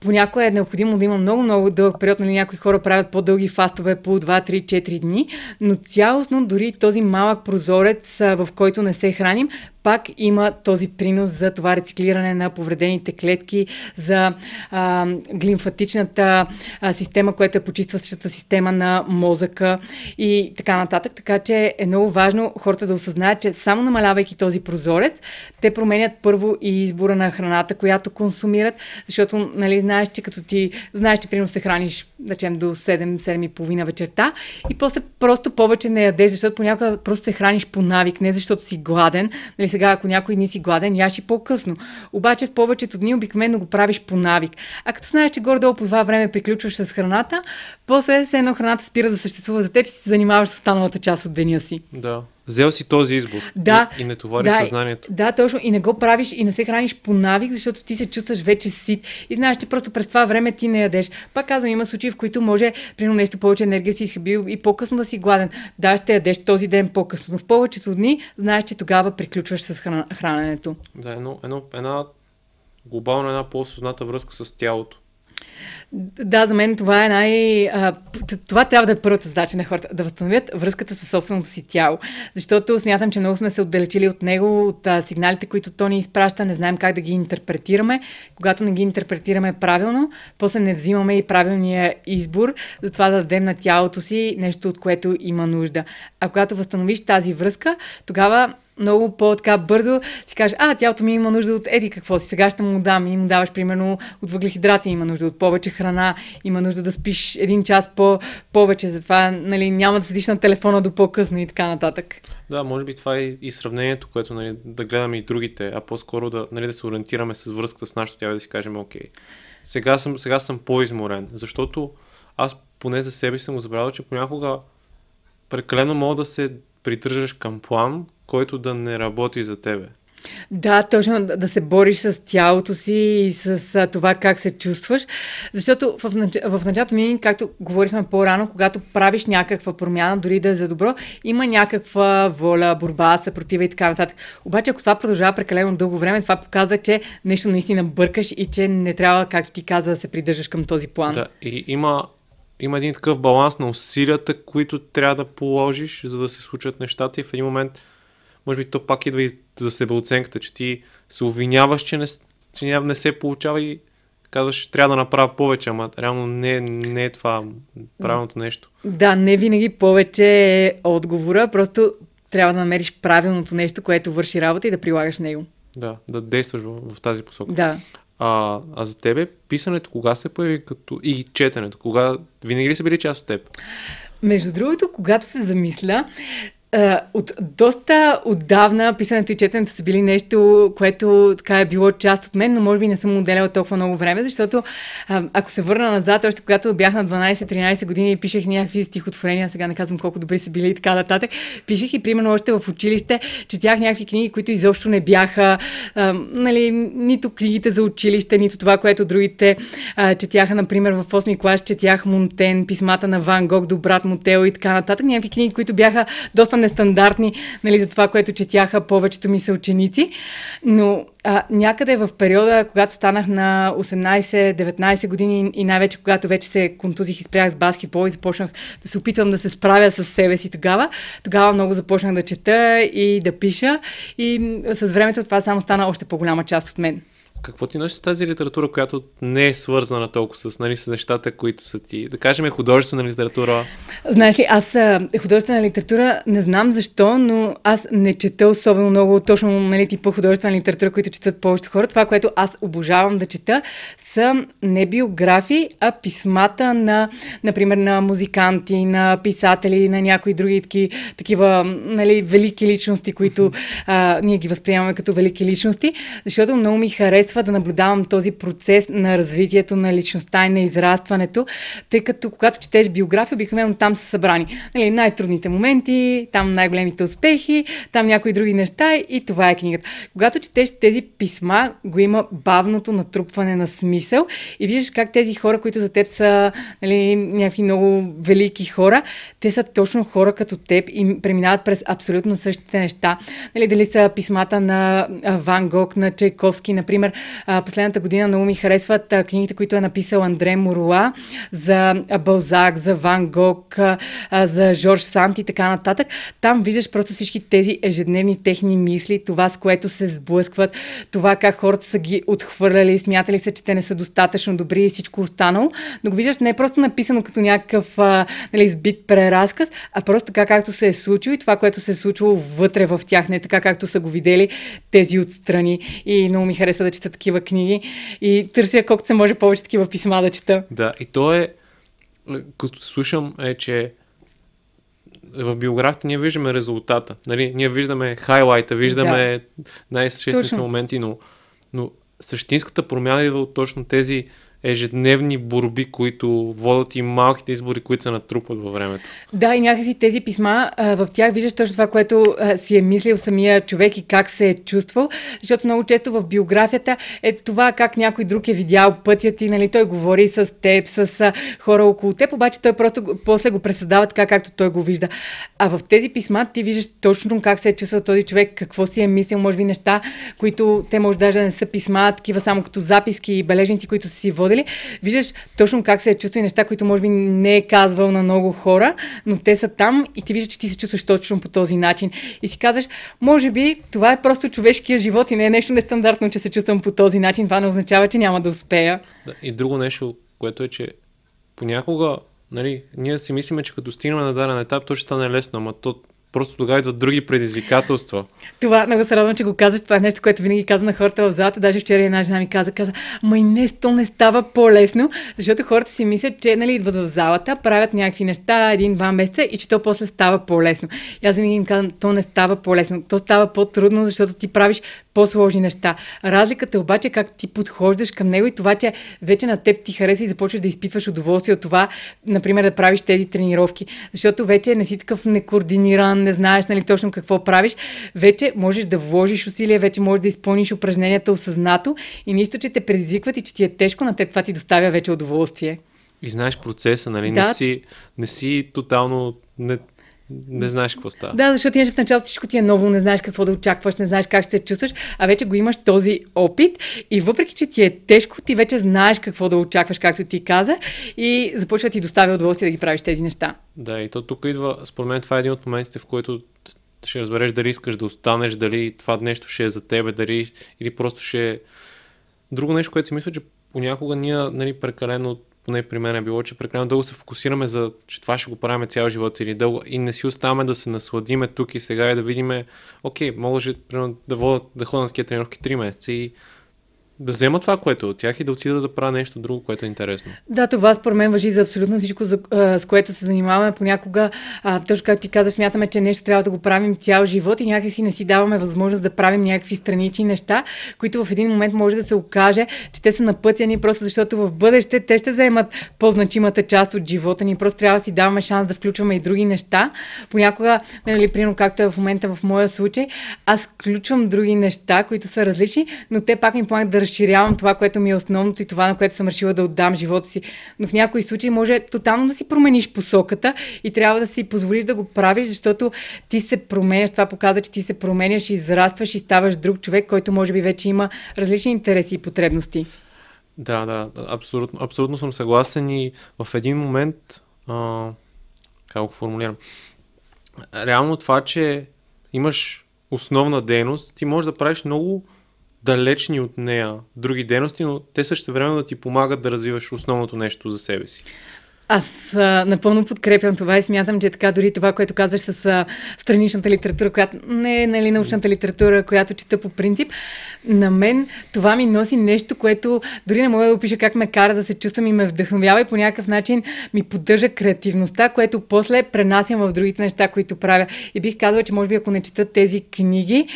Понякога е необходимо да има много-много дълъг период, нали някои хора правят по-дълги фастове по 2, 3, 4 дни, но цялостно дори този малък прозорец, в който не се храним, пак има този принос за това рециклиране на повредените клетки, за а, глимфатичната а, система, която е почистващата система на мозъка и така нататък. Така че е много важно хората да осъзнаят, че само намалявайки този прозорец, те променят първо и избора на храната, която консумират, защото нали, знаеш, че като ти знаеш, че примерно се храниш, да речем, до 7 и половина вечерта и после просто повече не ядеш, защото понякога просто се храниш по навик, не защото си гладен. Нали, сега, ако някой не си гладен, яш и по-късно. Обаче в повечето дни обикновено го правиш по навик. А като знаеш, че горе-долу по това време приключваш с храната, после се едно храната спира да съществува за теб и си занимаваш с останалата част от деня си. Да. Взел си този избор. Да. И, и не товари да, съзнанието. Да, точно. И не го правиш и не се храниш по навик, защото ти се чувстваш вече сит. И знаеш, че просто през това време ти не ядеш. Пак казвам, има случаи, в които може, примерно, нещо повече енергия си изхабил и по-късно да си гладен. Да, ще ядеш този ден по-късно. Но в повечето дни знаеш, че тогава приключваш с храна, храненето. Да, едно, едно, една глобална, една по-осъзната връзка с тялото. Да, за мен това е най... А, това трябва да е първата задача на хората, да възстановят връзката с собственото си тяло. Защото смятам, че много сме се отдалечили от него, от сигналите, които то ни изпраща, не знаем как да ги интерпретираме. Когато не ги интерпретираме правилно, после не взимаме и правилния избор за това да дадем на тялото си нещо, от което има нужда. А когато възстановиш тази връзка, тогава много по-така бързо си кажеш, а, тялото ми има нужда от еди какво си, сега ще му дам и му даваш примерно от въглехидрати, има нужда от повече храна, има нужда да спиш един час по- повече, затова нали, няма да седиш на телефона до по-късно и така нататък. Да, може би това е и сравнението, което нали, да гледаме и другите, а по-скоро да, нали, да се ориентираме с връзката с нашото тяло да си кажем, окей, сега съм, сега съм по-изморен, защото аз поне за себе съм го забравил, че понякога прекалено мога да се придържаш към план, който да не работи за тебе. Да, точно да се бориш с тялото си и с а, това как се чувстваш. Защото в, нач... в началото ние, както говорихме по-рано, когато правиш някаква промяна, дори да е за добро, има някаква воля, борба, съпротива и така нататък. Обаче, ако това продължава прекалено дълго време, това показва, че нещо наистина бъркаш и че не трябва, както ти каза, да се придържаш към този план. Да, и има, има един такъв баланс на усилията, които трябва да положиш, за да се случат нещата и в един момент може би то пак идва и за себеоценката, че ти се обвиняваш, че не, че не се получава и казваш, трябва да направя повече, ама реално не, не е това правилното нещо. Да, не винаги повече е отговора, просто трябва да намериш правилното нещо, което върши работа и да прилагаш него. Да, да действаш в, в тази посока. Да. А, а за тебе писането кога се появи като и четенето? Кога винаги ли са били част от теб? Между другото, когато се замисля, Uh, от доста отдавна писането и четенето са били нещо, което така е било част от мен, но може би не съм отделяла толкова много време, защото ако се върна назад, още когато бях на 12-13 години и пишех някакви стихотворения, сега не казвам колко добри са били и така нататък, пишех и примерно още в училище, четях някакви книги, които изобщо не бяха, uh, нали, нито книгите за училище, нито това, което другите четяха, например в 8 клас четях Монтен, писмата на Ван Гог до брат Мотео и така нататък, някакви книги, които бяха доста нестандартни нали, за това, което четяха повечето ми са ученици. Но а, някъде в периода, когато станах на 18-19 години и най-вече когато вече се контузих и спрях с баскетбол и започнах да се опитвам да се справя с себе си тогава, тогава много започнах да чета и да пиша и с времето това само стана още по-голяма част от мен. Какво ти носи тази литература, която не е свързана толкова с, нали, с нещата, които са ти, да кажем, художествена литература? Знаеш ли, аз художествена литература не знам защо, но аз не чета особено много точно нали, типа художествена литература, които четат повечето хора. Това, което аз обожавам да чета, са не биографии, а писмата на, например, на музиканти, на писатели, на някои други таки, такива нали, велики личности, които а, ние ги възприемаме като велики личности, защото много ми харесва харесва да наблюдавам този процес на развитието на личността и на израстването, тъй като когато четеш биография, обикновено там са събрани нали, най-трудните моменти, там най-големите успехи, там някои други неща и това е книгата. Когато четеш тези писма, го има бавното натрупване на смисъл и виждаш как тези хора, които за теб са нали, някакви много велики хора, те са точно хора като теб и преминават през абсолютно същите неща. Нали, дали са писмата на Ван Гог, на Чайковски, например, а, последната година много ми харесват а, книгите, които е написал Андре Моруа за Балзак, за Ван Гог, а, за Жорж Сант и така нататък. Там виждаш просто всички тези ежедневни техни мисли, това с което се сблъскват, това как хората са ги отхвърляли, смятали се, че те не са достатъчно добри и всичко останало. Но го виждаш не е просто написано като някакъв а, нали, сбит преразказ, а просто така както се е случило и това, което се е случило вътре в тях, не така както са го видели тези отстрани. И много ми харесва да чета чета такива книги и търся колкото се може повече такива писма да чета. Да, и то е, като слушам, е, че в биографията ние виждаме резултата. Нали? Ние виждаме хайлайта, виждаме да. най-съществените моменти, но, но същинската промяна идва от точно тези ежедневни борби, които водят и малките избори, които се натрупват във времето. Да, и някакси тези писма, в тях виждаш точно това, което си е мислил самия човек и как се е чувствал, защото много често в биографията е това как някой друг е видял пътя ти, нали, той говори с теб, с хора около теб, обаче той просто после го пресъздава така, както той го вижда. А в тези писма ти виждаш точно как се е чувствал този човек, какво си е мислил, може би неща, които те може даже да не са писма, такива само като записки и бележници, които си водили. Виждаш точно как се е чувства и неща, които може би не е казвал на много хора, но те са там и ти виждаш, че ти се чувстваш точно по този начин. И си казваш, може би това е просто човешкия живот и не е нещо нестандартно, че се чувствам по този начин. Това не означава, че няма да успея. Да, и друго нещо, което е, че понякога нали, ние си мислиме, че като стигнем на даден етап, то ще стане лесно, ама то Просто тогава идват други предизвикателства. Това много се радвам, че го казваш. Това е нещо, което винаги казвам на хората в залата. Даже вчера една жена ми каза, каза, май не, то не става по-лесно, защото хората си мислят, че нали, идват в залата, правят някакви неща един-два месеца и че то после става по-лесно. И аз винаги им казвам, то не става по-лесно, то става по-трудно, защото ти правиш по-сложни неща. Разликата е обаче как ти подхождаш към него и това, че вече на теб ти харесва и започваш да изпитваш удоволствие от това, например, да правиш тези тренировки. Защото вече не си такъв некоординиран, не знаеш нали, точно какво правиш. Вече можеш да вложиш усилия, вече можеш да изпълниш упражненията осъзнато и нищо, че те предизвикват и че ти е тежко, на теб това ти доставя вече удоволствие. И знаеш процеса, нали? Да. Не, си, не си тотално не, не знаеш какво става. Да, защото иначе в началото всичко ти е ново, не знаеш какво да очакваш, не знаеш как ще се чувстваш, а вече го имаш този опит и въпреки, че ти е тежко, ти вече знаеш какво да очакваш, както ти каза и започва ти доставя удоволствие да ги правиш тези неща. Да, и то тук идва, според мен това е един от моментите, в който ще разбереш дали искаш да останеш, дали това нещо ще е за тебе, дали или просто ще е... Друго нещо, което си мисля, че понякога ние нали, прекалено поне при мен е било, че прекалено дълго се фокусираме за, че това ще го правим цял живот или дълго и не си оставаме да се насладиме тук и сега и да видиме, окей, може да, водя, да ходя на такива тренировки 3 месеца и да взема това, което е от тях и да отида да правя нещо друго, което е интересно. Да, това според мен въжи за абсолютно всичко, за, а, с което се занимаваме. Понякога, а, точно както ти казваш, смятаме, че нещо трябва да го правим цял живот и някакси не си даваме възможност да правим някакви странични неща, които в един момент може да се окаже, че те са на пътя ни, просто защото в бъдеще те ще заемат по-значимата част от живота ни. Просто трябва да си даваме шанс да включваме и други неща. Понякога, нали, примерно, както е в момента в моя случай, аз включвам други неща, които са различни, но те пак ми помагат да разширявам това, което ми е основното и това, на което съм решила да отдам живота си. Но в някои случаи може тотално да си промениш посоката и трябва да си позволиш да го правиш, защото ти се променяш. Това показва, че ти се променяш израстваш и ставаш друг човек, който може би вече има различни интереси и потребности. Да, да, абсолютно, абсолютно съм съгласен и в един момент, а, как го формулирам, реално това, че имаш основна дейност, ти можеш да правиш много далечни от нея други дейности, но те също време да ти помагат да развиваш основното нещо за себе си. Аз а, напълно подкрепям това и смятам, че така дори това, което казваш с а, страничната литература, която не е нали, научната литература, която чета по принцип, на мен това ми носи нещо, което дори не мога да опиша как ме кара да се чувствам и ме вдъхновява и по някакъв начин ми поддържа креативността, което после пренасям в другите неща, които правя. И бих казала, че може би ако не чета тези книги,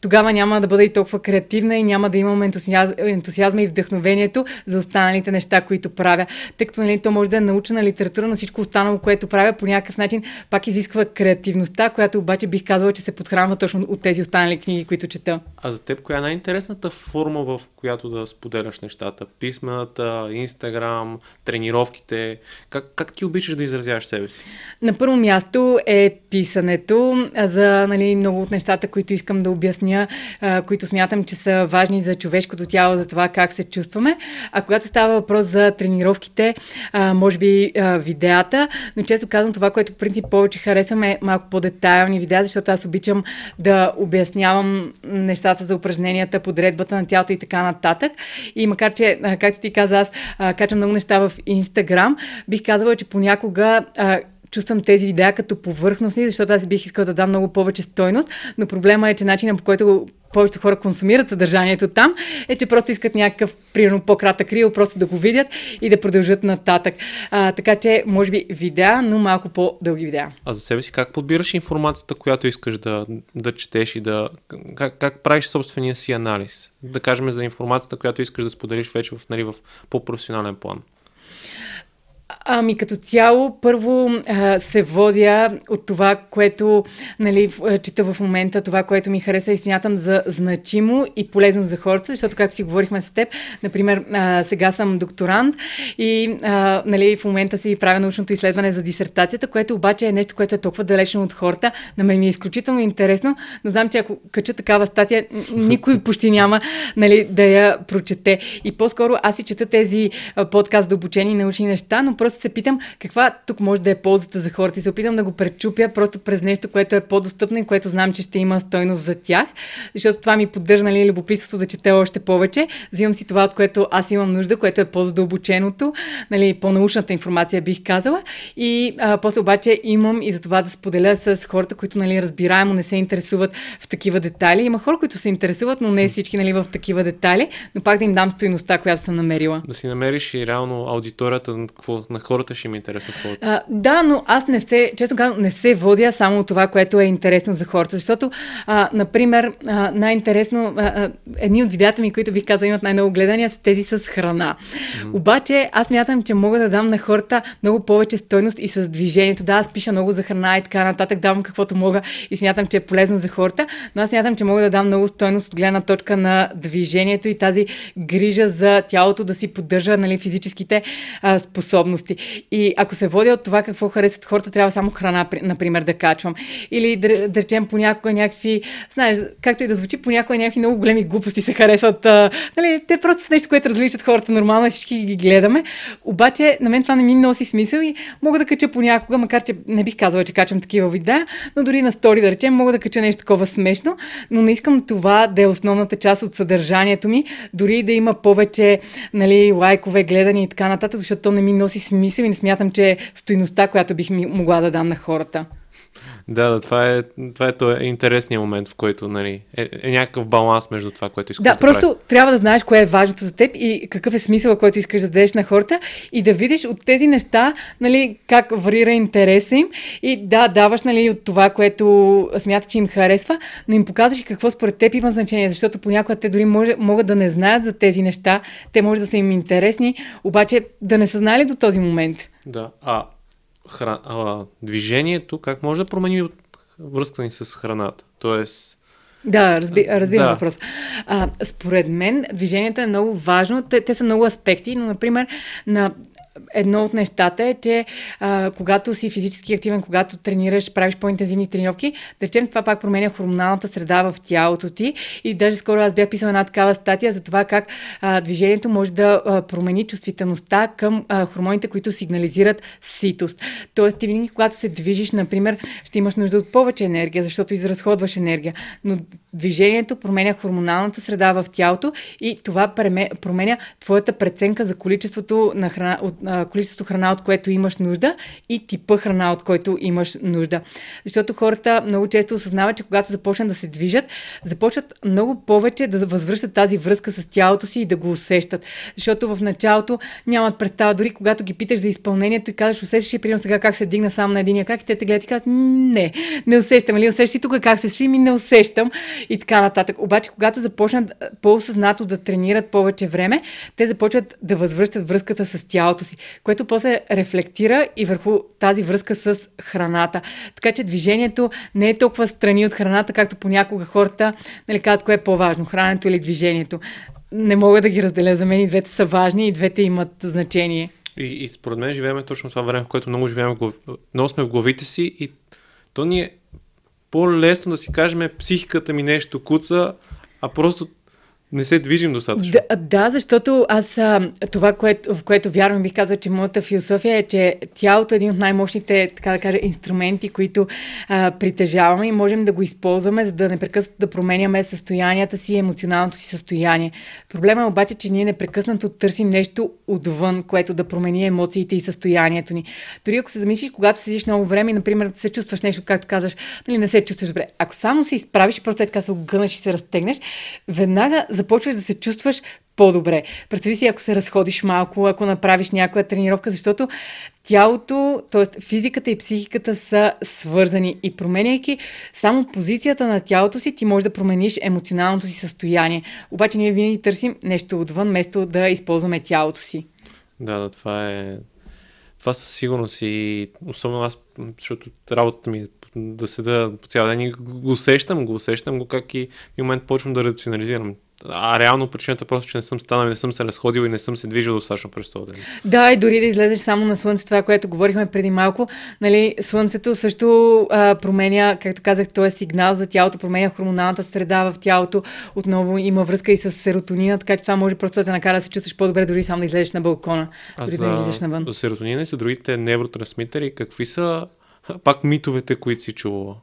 тогава няма да бъда и толкова креативна и няма да имам ентусиаз... ентусиазма и вдъхновението за останалите неща, които правя. Тъй като нали, то може да е научена литература, но всичко останало, което правя, по някакъв начин пак изисква креативността, която обаче бих казала, че се подхранва точно от тези останали книги, които чета. А за теб коя е най-интересната форма, в която да споделяш нещата? Писмената, Инстаграм, тренировките? Как, как ти обичаш да изразяваш себе си? На първо място е писането за нали, много от нещата, които искам да обясня обясня, които смятам, че са важни за човешкото тяло, за това как се чувстваме. А когато става въпрос за тренировките, може би видеята, но често казвам това, което в принцип повече харесвам е малко по-детайлни видеа, защото аз обичам да обяснявам нещата за упражненията, подредбата на тялото и така нататък. И макар, че, както ти каза, аз качвам много неща в Инстаграм, бих казала, че понякога чувствам тези видеа като повърхностни, защото аз бих искала да дам много повече стойност, но проблема е, че начинът по който повечето хора консумират съдържанието там, е, че просто искат някакъв, примерно, по-кратък рил, просто да го видят и да продължат нататък. А, така че, може би, видеа, но малко по-дълги видеа. А за себе си как подбираш информацията, която искаш да, да четеш и да... Как, как правиш собствения си анализ? Да кажем за информацията, която искаш да споделиш вече в, нали, в по-професионален план. Ами като цяло, първо а, се водя от това, което нали, чета в момента, това, което ми хареса и смятам за значимо и полезно за хората, защото както си говорихме с теб, например, а, сега съм докторант и а, нали, в момента си правя научното изследване за дисертацията, което обаче е нещо, което е толкова далечно от хората. На мен ми е изключително интересно, но знам, че ако кача такава статия, никой почти няма нали, да я прочете. И по-скоро аз си чета тези подкаст да обучени научни неща, но просто се питам каква тук може да е ползата за хората и се опитам да го пречупя просто през нещо, което е по-достъпно и което знам, че ще има стойност за тях, защото това ми поддържа нали, любопитството да чете още повече. Взимам си това, от което аз имам нужда, което е по-задълбоченото, нали, по-научната информация бих казала и а, после обаче имам и за това да споделя с хората, които нали, разбираемо не се интересуват в такива детайли. Има хора, които се интересуват, но не всички нали, в такива детайли, но пак да им дам стоиността, която съм намерила. Да си намериш и реално аудиторията на, какво, на хората ще ми е интересно какво. А, да, но аз не се, честно казвам, не се водя само това, което е интересно за хората, защото, а, например, а, най-интересно, а, а, едни от видеята ми, които бих казал имат най-много гледания, са тези с храна. Mm-hmm. Обаче, аз мятам, че мога да дам на хората много повече стойност и с движението. Да, аз пиша много за храна и така нататък, давам каквото мога и смятам, че е полезно за хората, но аз смятам, че мога да дам много стойност от гледна точка на движението и тази грижа за тялото да си поддържа нали, физическите а, способности. И ако се водя от това какво харесват хората, трябва само храна, например, да качвам. Или да, да речем понякога някакви, знаеш, както и да звучи, понякога някакви много големи глупости се харесват. А, нали, те просто са нещо, което различат хората нормално, всички ги гледаме. Обаче на мен това не ми носи смисъл и мога да кача понякога, макар че не бих казала, че качвам такива видеа, но дори на стори, да речем, мога да кача нещо такова смешно, но не искам това да е основната част от съдържанието ми, дори да има повече нали, лайкове, гледани и така нататък, защото то не ми носи смисъл и не смятам, че е стоиността, която бих могла да дам на хората. Да, да, това е, това е, това е интересният момент, в който нали, е, е някакъв баланс между това, което искаш да, да просто прави. трябва да знаеш кое е важното за теб и какъв е смисъл, който искаш да дадеш на хората и да видиш от тези неща, нали, как варира интереса им и да, даваш нали, от това, което смята, че им харесва, но им показваш и какво според теб има значение, защото понякога те дори може, могат да не знаят за тези неща, те може да са им интересни, обаче да не са знали до този момент. Да, а хра... а, движението, как може да промени от връзка ни с храната? Тоест, да, разби, разбирам да. въпрос. А, според мен движението е много важно. Те, те са много аспекти, но, например, на едно от нещата е, че а, когато си физически активен, когато тренираш, правиш по-интензивни тренировки, да речем това пак променя хормоналната среда в тялото ти. И даже скоро аз бях писала една такава статия за това как а, движението може да а, промени чувствителността към а, хормоните, които сигнализират ситост. Тоест, ти винаги, когато се движиш, например, ще имаш нужда от повече енергия, защото изразходваш енергия. Но движението променя хормоналната среда в тялото и това променя твоята преценка за количеството на храна, от, а, количество храна, от което имаш нужда и типа храна, от който имаш нужда. Защото хората много често осъзнават, че когато започнат да се движат, започват много повече да възвръщат тази връзка с тялото си и да го усещат. Защото в началото нямат представа, дори когато ги питаш за изпълнението и казваш, усещаш ли, примерно сега как се дигна сам на единия как и те те гледат и казват, не, не усещам. Или усещаш ли тук как се свими, не усещам и така нататък. Обаче, когато започнат по-осъзнато да тренират повече време, те започват да възвръщат връзката с тялото си, което после рефлектира и върху тази връзка с храната. Така че движението не е толкова страни от храната, както понякога хората нали, казват, кое е по-важно, храненето или движението. Не мога да ги разделя. За мен и двете са важни и двете имат значение. И, и според мен живеем точно това време, в което много живеем, много сме в главите си и то ни е по-лесно да си кажем психиката ми нещо куца, а просто не се движим достатъчно. Да, да защото аз а, това, което, в което вярвам, бих казал, че моята философия е, че тялото е един от най-мощните, така да кажа, инструменти, които а, притежаваме и можем да го използваме, за да непрекъснато да променяме състоянията си, емоционалното си състояние. Проблема е обаче, че ние непрекъснато търсим нещо отвън, което да промени емоциите и състоянието ни. Дори ако се замислиш, когато седиш много време и, например, се чувстваш нещо, както казваш, нали, не се чувстваш добре. Ако само се изправиш просто е така се огънеш и се разтегнеш, веднага започваш да се чувстваш по-добре. Представи си, ако се разходиш малко, ако направиш някоя тренировка, защото тялото, т.е. физиката и психиката са свързани и променяйки само позицията на тялото си, ти можеш да промениш емоционалното си състояние. Обаче ние винаги търсим нещо отвън, вместо да използваме тялото си. Да, да, това е... Това със сигурност и особено аз, защото работата ми е да седа по цял ден и го усещам, го усещам го как и в момент почвам да рационализирам. А реално причината е просто, че не съм станал, не съм се разходил и не съм се движил достатъчно през този ден. Да, и дори да излезеш само на слънце, това, което говорихме преди малко, нали, слънцето също а, променя, както казах, този е сигнал за тялото, променя хормоналната среда в тялото, отново има връзка и с серотонина, така че това може просто да те накара да се чувстваш по-добре, дори само да излезеш на балкона, а дори за, да излезеш навън. За серотонина и за другите невротрансмитери, какви са пак митовете, които си чувала?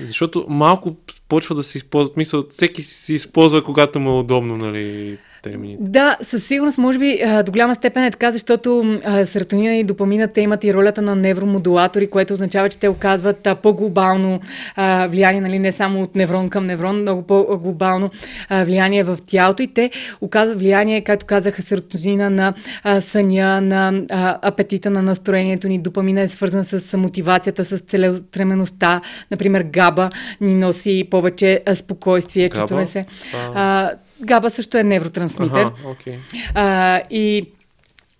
Защото малко почва да се използват, мисъл, всеки си използва, когато му е удобно, нали, термините. Да, със сигурност, може би до голяма степен е така, защото серотонина и допамина те имат и ролята на невромодулатори, което означава, че те оказват по-глобално влияние, нали, не само от неврон към неврон, много по-глобално влияние в тялото и те оказват влияние, както казаха, серотонина на съня, на апетита, на настроението ни. Допамина е свързан с мотивацията, с целеустремеността. Например, габа ни носи повече спокойствие, чувстваме се. А, габа също е невротрансмитер. Ага, okay. а, и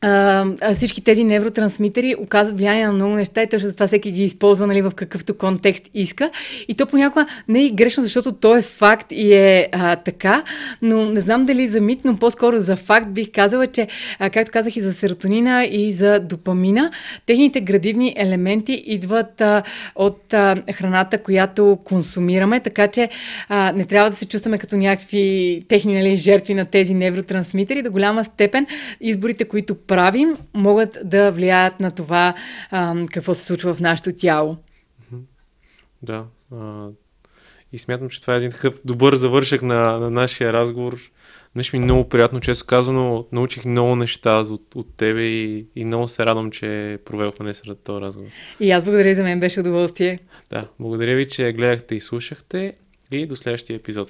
а, всички тези невротрансмитери оказват влияние на много неща и точно за това всеки ги използва нали, в какъвто контекст иска. И то понякога не е грешно, защото то е факт и е а, така, но не знам дали за мит, но по-скоро за факт бих казала, че, а, както казах и за серотонина и за допамина, техните градивни елементи идват а, от а, храната, която консумираме, така че а, не трябва да се чувстваме като някакви техни нали, жертви на тези невротрансмитери. До голяма степен изборите, които правим, могат да влияят на това а, какво се случва в нашето тяло. Да. А, и смятам, че това е един такъв добър завършък на, на нашия разговор. Нещо ми много приятно, често казано, научих много неща от, от тебе и, и много се радвам, че проведохме след този разговор. И аз благодаря за мен, беше удоволствие. Да, благодаря ви, че гледахте и слушахте и до следващия епизод.